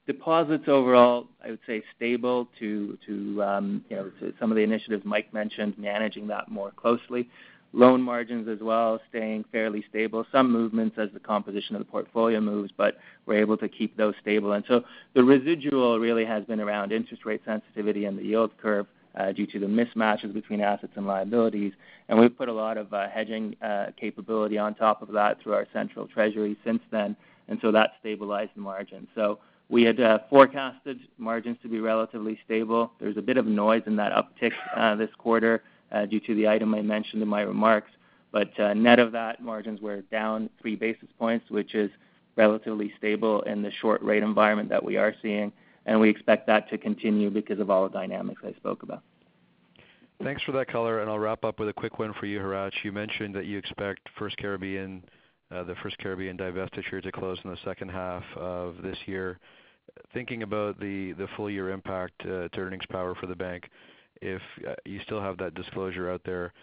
Deposits overall, I would say stable to um, you know, to some of the initiatives Mike mentioned, managing that more closely. Loan margins as well, staying fairly stable. Some movements as the composition of the portfolio moves, but we're able to keep those stable. And so the residual really has been around interest rate sensitivity and the yield curve, uh, due to the mismatches between assets and liabilities. And we've put a lot of uh, hedging uh, capability on top of that through our central treasury since then, and so that stabilized the margin. We had uh, forecasted margins to be relatively stable. There's a bit of noise in that uptick uh, this quarter uh, due to the item I mentioned in my remarks. But uh net of that, margins were down 3 basis points, which is relatively stable in the short rate environment that we are seeing, and we expect that to continue because of all the dynamics I spoke about. Thanks for that color, and I'll wrap up with a quick one for you, Hratch. You mentioned that you expect FirstCaribbean, the FirstCaribbean divestiture to close in the second half of this year. Thinking about the full year impact to earnings power for the bank, if you still have that disclosure out there,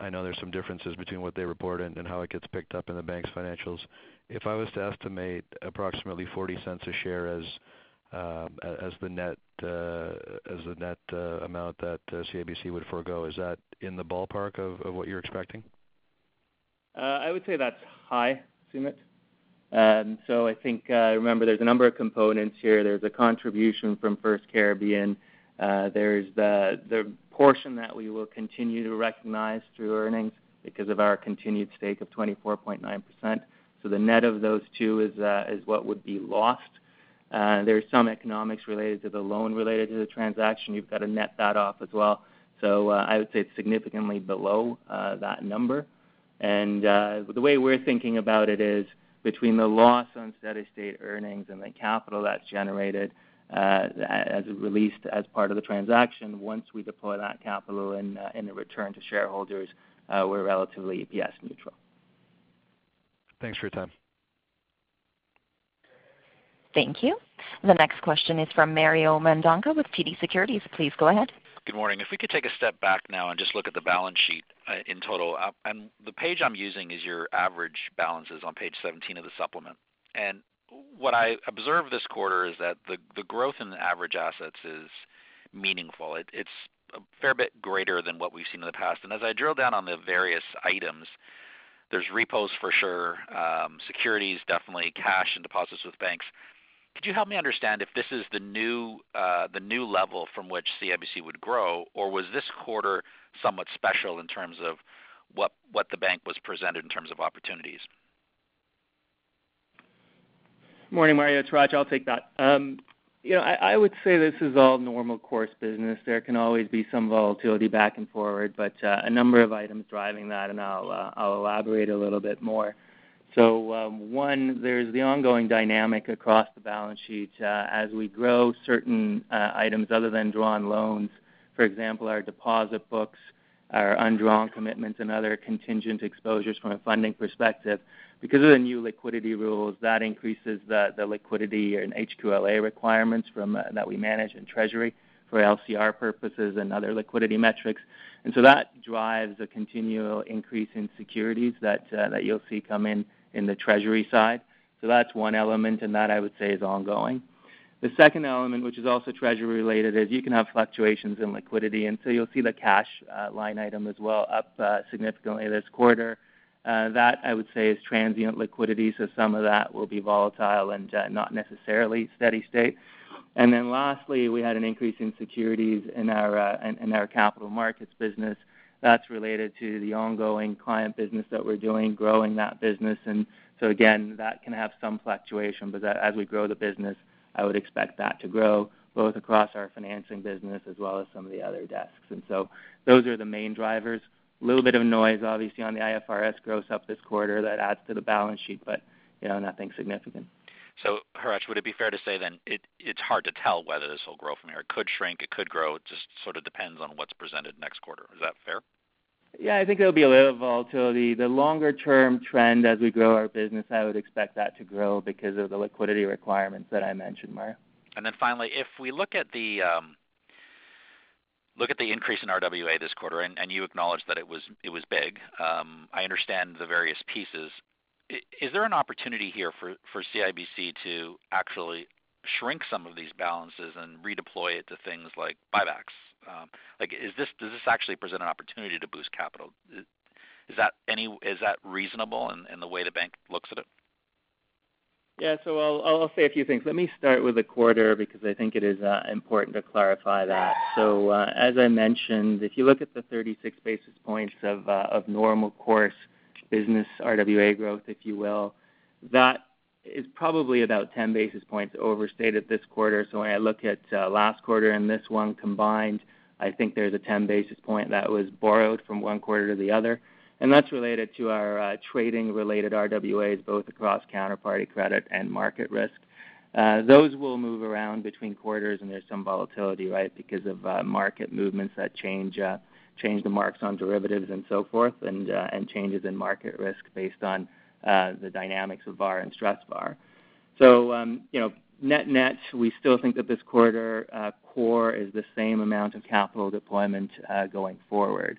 I know there's some differences between what they report and how it gets picked up in the bank's financials. If I was to estimate approximately 0.40 a share as uh as the net uh as the net uh amount that CIBC would forego, is that in the ballpark of what you're expecting? Uh, I would say that's high, Sumit. Um so I think, uh, remember there's a number of components here. There's a contribution from First FirstCaribbean. Uh, there's the portion that we will continue to recognize through earnings because of our continued stake of 24.9%. So the net of those two is what would be lost. There's some economics related to the loan related to the transaction. You've got to net that off as well. So uh I would say it's significantly below that number. And uh, the way we're thinking about it is between the loss on steady-state earnings and the capital that's generated, uh, as released as part of the transaction, once we deploy that capital in uh, a return to shareholders, we're relatively EPS neutral. Thanks for your time. Thank you. The next question is from Mario Mendonca with TD Securities. Please go ahead. Good morning. If we could take a step back now and just look at the balance sheet uh, in total. Uh, and the page I'm using is your average balances on page 17 of the supplement. And what I observed this quarter is that the growth in the average assets is meaningful. It's a fair bit greater than what we've seen in the past. And as I drill down on the various items, there's repos for sure, um, securities, definitely cash and deposits with banks. Could you help me understand if this is the new uh the new level from which CIBC would grow, or was this quarter somewhat special in terms of what the bank was presented in terms of opportunities? Morning, Mario. It's Hratch. I'll take that. Um, you know, I would say this is all normal course business. There can always be some volatility back and forward, but uh, a number of items driving that, and I'll uh, elaborate a little bit more. Um, one, there's the ongoing dynamic across the balance sheet uh, as we grow certain uh, items other than drawn loans. For example, our deposit books, our undrawn commitments and other contingent exposures from a funding perspective. Because of the new liquidity rules, that increases the liquidity and HQLA requirements uh, that we manage in treasury for LCR purposes and other liquidity metrics. And so that drives a continual increase in securities that you'll see come in in the treasury side. So That's one element, and that I would say is ongoing. The second element, which is also treasury related, is you can have fluctuations in liquidity, and so you'll see the cash uh, line item as well up uh, significantly this quarter. Uh, that I would say is transient liquidity, so some of that will be volatile and not necessarily steady state. And then Lastly, we had an increase in securities in our capital markets business. That's related to the ongoing client business that we're doing, growing that business. And so again, that can have some fluctuation, but as we grow the business, I would expect that to grow both across our financing business as well as some of the other desks. And so those are the main drivers. A little bit of noise, obviously, on the IFRS gross up this quarter that adds to the balance sheet, but, you know, nothing significant. Hratch, would it be fair to say then it's hard to tell whether this will grow from here? It could shrink, it could grow. It just sort of depends on what's presented next quarter. Is that fair? Yeah, I think there'll be a little volatility. The longer term trend as we grow our business, I would expect that to grow because of the liquidity requirements that I mentioned, Mario. Finally, if we um, look at the increase in RWA this quarter, and you acknowledged that it was big, um, I understand the various pieces. Is there an opportunity here for CIBC to actually shrink some of these balances and redeploy it to things like buybacks? Um, does this actually present an opportunity to boost capital? Is that reasonable in the way the bank looks at it? Yeah. So I'll say a few things. Let me start with the quarter because I think it is uh, important to clarify that. So, uh, as I mentioned, if you look at the 36 basis points of uh, normal course business RWA growth, if you will, that is probably about 10 basis points overstated this quarter. So when I look at uh, last quarter and this one combined, I think there's a 10 basis point that was borrowed from one quarter to the other, and that's related to our uh, trading-related RWAs, both across counterparty credit and market risk. Uh, those will move around between quarters, and there's some volatility, right, because of market movements that change the marks on derivatives and so forth, and uh, and changes in market risk based on uh, the dynamics of VaR and stress VaR. So, um, you know, net-net, we still think that this quarter uh, core is the same amount of capital deployment going forward.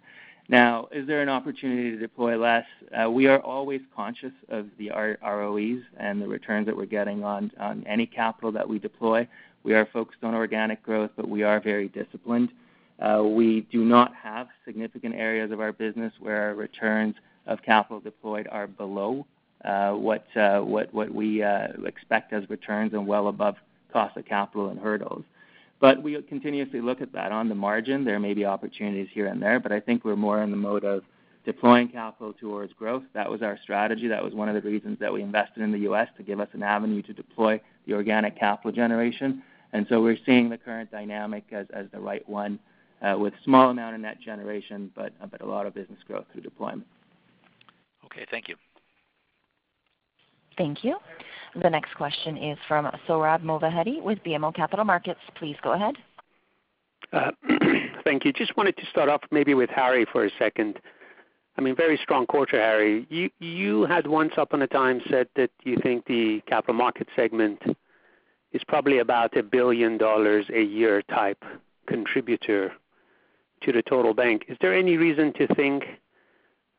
Now, is there an opportunity to deploy less? We are always conscious of the ROEs and the returns that we're getting on, on any capital that we deploy. We are focused on organic growth, but we are very disciplined. Uh, we do not have significant areas of our business where our returns of capital deployed are below uh, uh, what we expect as returns and well above cost of capital and hurdles. But we continuously look at that. On the margin, there may be opportunities here and there, but I think we're more in the mode of deploying capital towards growth. That was our strategy. That was one of the reasons that we invested in the U.S., to give us an avenue to deploy the organic capital generation. And so we're seeing the current dynamic as the right one, Uh, with small amount of net generation, uh, but a lot of business growth through deployment. Okay. Thank you. Thank you. The next question is from Sohrab Movahedi with BMO Capital Markets. Please go ahead. Uh, thank you. Just wanted to start off maybe with Harry for a second. I mean, Very strong quarter, Harry. You had once upon a time said that you think the capital market segment is probably about a 1 billion dollars a year type contributor to the total bank. Is there any reason to think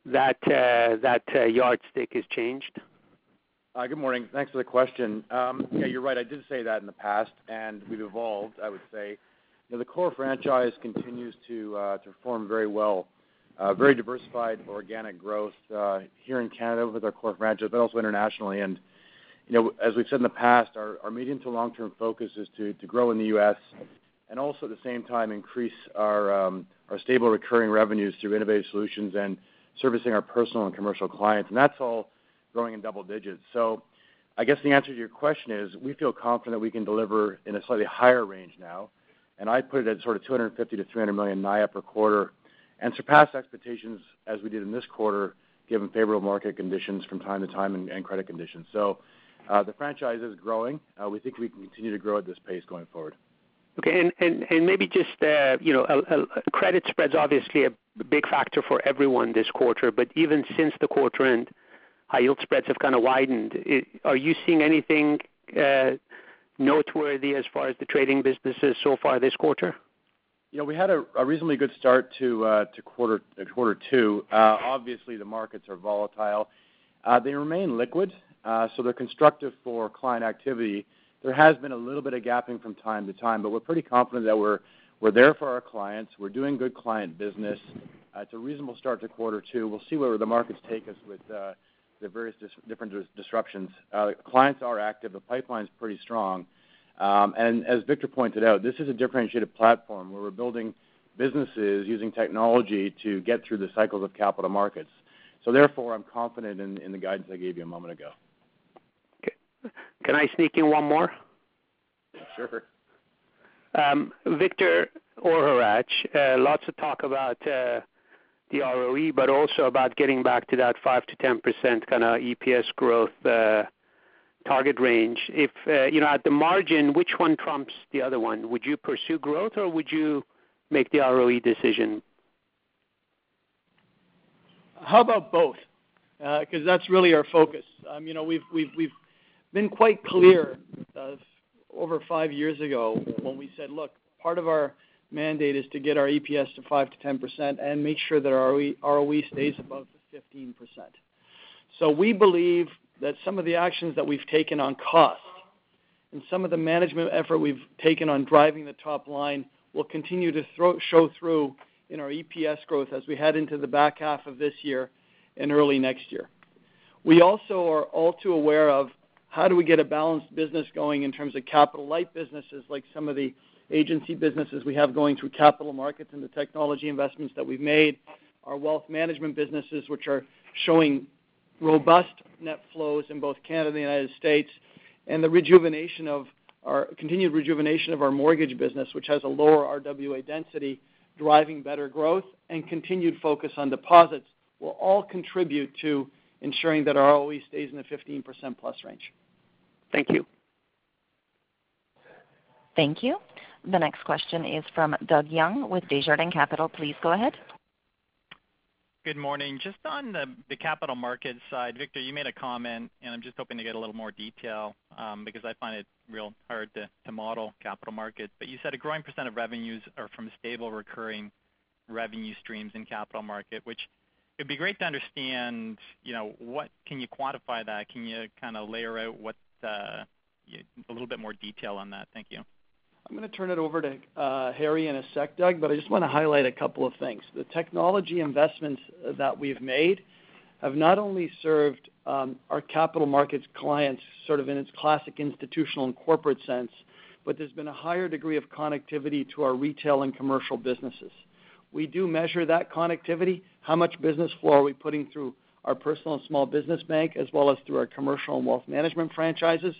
that uh, that uh, yardstick has changed? Uh, good morning. Thanks for the question. Um, yeah, you're right. I did say that in the past, and we've evolved, I would say. The core franchise continues to perform very well. Very diversified organic growth here in Canada with our core franchise, but also internationally. And you know, as we've said in the past, our medium to long-term focus is to grow in the U.S. and also at the same time increase our our stable recurring revenues through innovative solutions and servicing our personal and commercial clients. And that's all growing in double digits. So I guess the answer to your question is, we feel confident that we can deliver in a slightly higher range now, and I put it at sort of 250 million-300 million NIAT per quarter and surpass expectations as we did in this quarter, given favorable market conditions from time to time and credit conditions. So uh the franchise is growing. We think we can continue to grow at this pace going forward. Okay. And maybe just uh, you know, credit spread's obviously a big factor for everyone this quarter, but even since the quarter end, high yield spreads have kind of widened. Are you seeing anything uh, noteworthy as far as the trading businesses so far this quarter? Yeah, we had a reasonably good start to uh, to quarter quarter two. Obviously, the markets are volatile. They remain liquid, so they're constructive for client activity. There has been a little bit of gapping from time to time, but we're pretty confident that we're we're there for our clients. We're doing good client business. Uh, it's a reasonable start to quarter two. We'll see where the markets take us with uh, the various different disruptions. Uh, clients are active. The pipeline's pretty strong. Um and as Victor pointed out, this is a differentiated platform where we're building businesses using technology to get through the cycles of capital markets. So therefore, I'm confident in the guidance I gave you a moment ago. Okay. Can I sneak in one more? Sure. Um, Victor or Hratch, uh, lots of talk about uh, the ROE, but also about getting back to that 5 to 10 percent kind of EPS growth uh, target range. If you know, at the margin, which one trumps the other one? Would you pursue growth, or would you make the ROE decision? How about both? Because that's really our focus. Um, you know, we've we've We've been quite clear uh, over five years ago when we said, "Look, part of our mandate is to get our EPS to 5%-10% and make sure that our ROE stays above 15%." So we believe that some of the actions that we've taken on cost and some of the management effort we've taken on driving the top line will continue to show through in our EPS growth as we head into the back half of this year and early next year. We also are all too aware of how do we get a balanced business going in terms of capital-light businesses like some of the agency businesses we have going through capital markets and the technology investments that we've made, our wealth management businesses, which are showing robust net flows in both Canada and the United States, and the rejuvenation of our continued rejuvenation of our mortgage business, which has a lower RWA density, driving better growth and continued focus on deposits will all contribute to ensuring that our ROE stays in the 15%+ plus range. Thank you. Thank you. The next question is from Doug Young with Desjardins Capital. Please go ahead. Good morning. Just on the capital markets side, Victor, you made a comment, and I'm just hoping to get a little more detail, um, because I find it real hard to model capital markets. But you said a growing percent of revenues are from stable recurring revenue streams in capital market, which it'd be great to understand, you know, what can you quantify that? Can you kind of layer out a little bit more detail on that? Thank you. I'm going to turn it over to uh, Harry in a sec, Doug, but I just want to highlight a couple of things. The technology investments uh, that we've made have not only served um, our capital markets clients sort of in its classic institutional and corporate sense, but there's been a higher degree of connectivity to our retail and commercial businesses. We do measure that connectivity, how much business flow are we putting through our personal and small business bank, as well as through our commercial and wealth management franchises,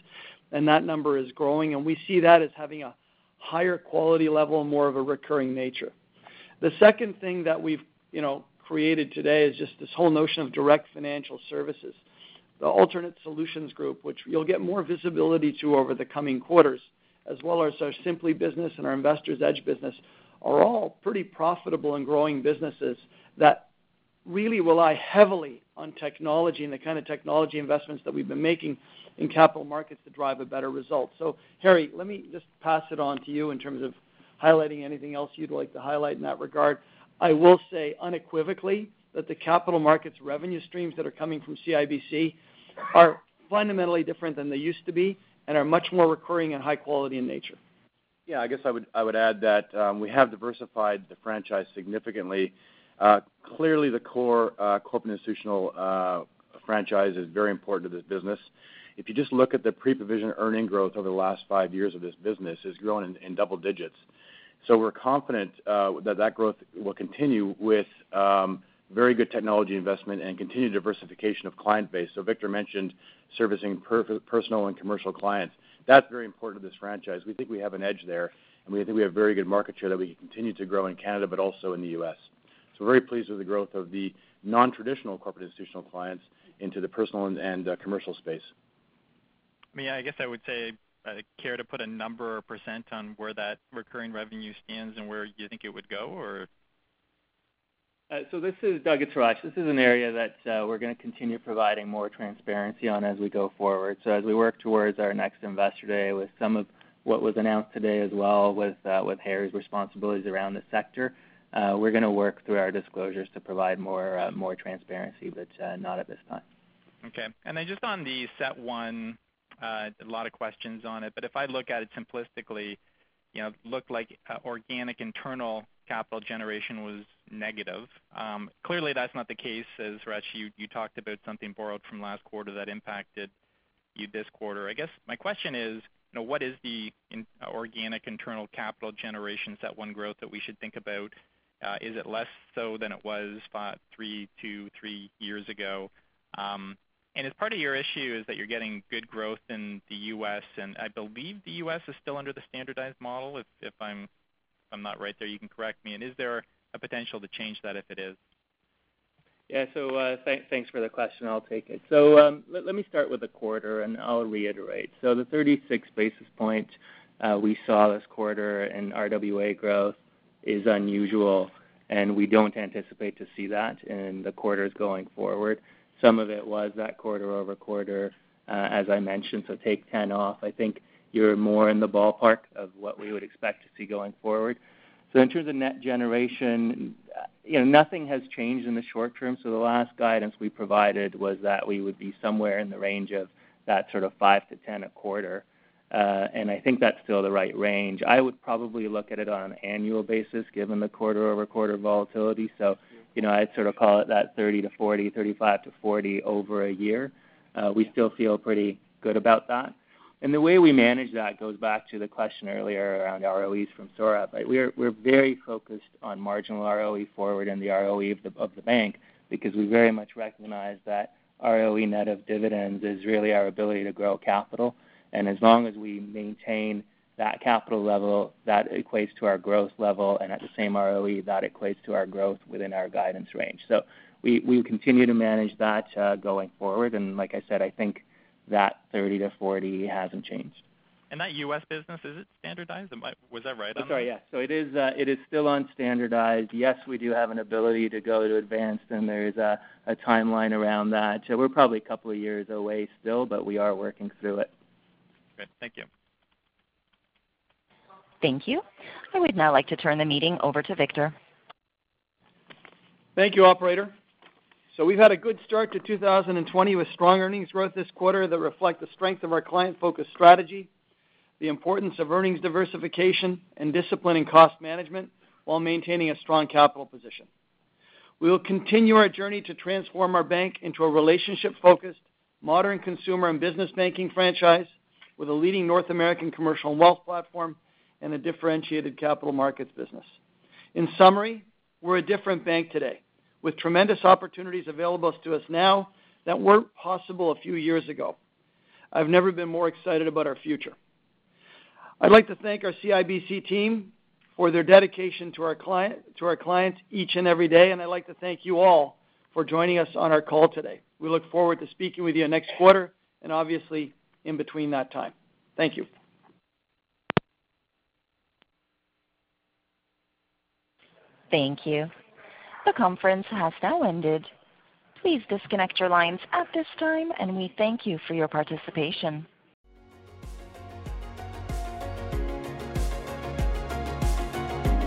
and that number is growing, and we see that as having a higher quality level and more of a recurring nature. The second thing that we've you know, created today is just this whole notion of direct financial services. The alternate solutions group, which you'll get more visibility to over the coming quarters, as well as our Simplii business and our Investor's Edge business, are all pretty profitable and growing businesses that really rely heavily on technology and the kind of technology investments that we've been making in capital markets to drive a better result. So Harry, let me just pass it on to you in terms of highlighting anything else you'd like to highlight in that regard. I will say unequivocally that the capital markets revenue streams that are coming from CIBC are fundamentally different than they used to be and are much more recurring and high quality in nature. Yeah, I guess I would add that um, we have diversified the franchise significantly. Uh, clearly, the core uh, corporate institutional uh, franchise is very important to this business. If you just look at the pre-provision earning growth over the last five years of this business, it's grown in double digits. So we're confident that that growth will continue with um, very good technology investment and continued diversification of client base. So Victor mentioned servicing personal and commercial clients. That's very important to this franchise. We think we have an edge there, and we think we have very good market share that we can continue to grow in Canada, but also in the U.S. We're very pleased with the growth of the non-traditional corporate institutional clients into the personal and uh, commercial space. I mean, I guess I would say, care to put a number or percent on where that recurring revenue stands and where you think it would go, or? Uh, so this is Doug. It's Hratch. This is an area that uh, we're going to continue providing more transparency on as we go forward. So as we work towards our next Investor Day with some of what was announced today as well with with Harry's responsibilities around the sector, Uh, we're going to work through our disclosures to provide more uh, transparency, but uh, not at this time. Okay. And then just on the CET1, a lot of questions on it, but if I look at it simplistically, you know, looked like organic internal capital generation was negative. Um, clearly, that's not the case, as Hratch, you talked about something borrowed from last quarter that impacted you this quarter. I guess my question is, you know, what is the organic internal capital generation CET1 growth that we should think about? Uh, is it less so than it was three, two, three years ago? Um and as part of your issue is that you're getting good growth in the U.S., and I believe the U.S. is still under the standardized model. If I'm not right there, you can correct me. And is there a potential to change that if it is? Yeah. So uh, thanks for the question. I'll take it. So um, let me start with the quarter, and I'll reiterate. So the 36 basis points uh, we saw this quarter in RWA growth is unusual, and we don't anticipate to see that in the quarters going forward. Some of it was that quarter-over-quarter, uh, as I mentioned, so take 10 off. I think you're more in the ballpark of what we would expect to see going forward. So in terms of net generation, you know, nothing has changed in the short term. So the last guidance we provided was that we would be somewhere in the range of that sort of 5-10 a quarter. Uh, and I think that's still the right range. I would probably look at it on an annual basis given the quarter-over-quarter volatility. So, you know, I'd sort of call it that 30 to 40, 35 to 40 over a year. Uh, we still feel pretty good about that. And the way we manage that goes back to the question earlier around ROEs from Sohrab. Right? We're, we're very focused on marginal ROE forward and the ROE of the, of the bank because we very much recognize that ROE net of dividends is really our ability to grow capital. And as long as we maintain that capital level, that equates to our growth level, and at the same ROE, that equates to our growth within our guidance range. So we, we continue to manage that uh, going forward. And like I said, I think that 30 to 40 hasn't changed. And that U.S. business, is it standardized? Was that right? Oh, sorry, yeah. So it is, uh, it is still unstandardized. Yes, we do have an ability to go to advanced, and there's a, a timeline around that. So we're probably a couple of years away still, but we are working through it. Great. Thank you. Thank you. I would now like to turn the meeting over to Victor. Thank you, operator. So we've had a good start to 2020 with strong earnings growth this quarter that reflect the strength of our client-focused strategy, the importance of earnings diversification, and discipline in cost management while maintaining a strong capital position. We will continue our journey to transform our bank into a relationship-focused, modern consumer and business banking franchise with a leading North American commercial and wealth platform and a differentiated capital markets business. In summary, we're a different bank today with tremendous opportunities available to us now that weren't possible a few years ago. I've never been more excited about our future. I'd like to thank our CIBC team for their dedication to our client, to our clients each and every day, and I'd like to thank you all for joining us on our call today. We look forward to speaking with you next quarter and obviously in between that time. Thank you. Thank you. The conference has now ended. Please disconnect your lines at this time, and we thank you for your participation.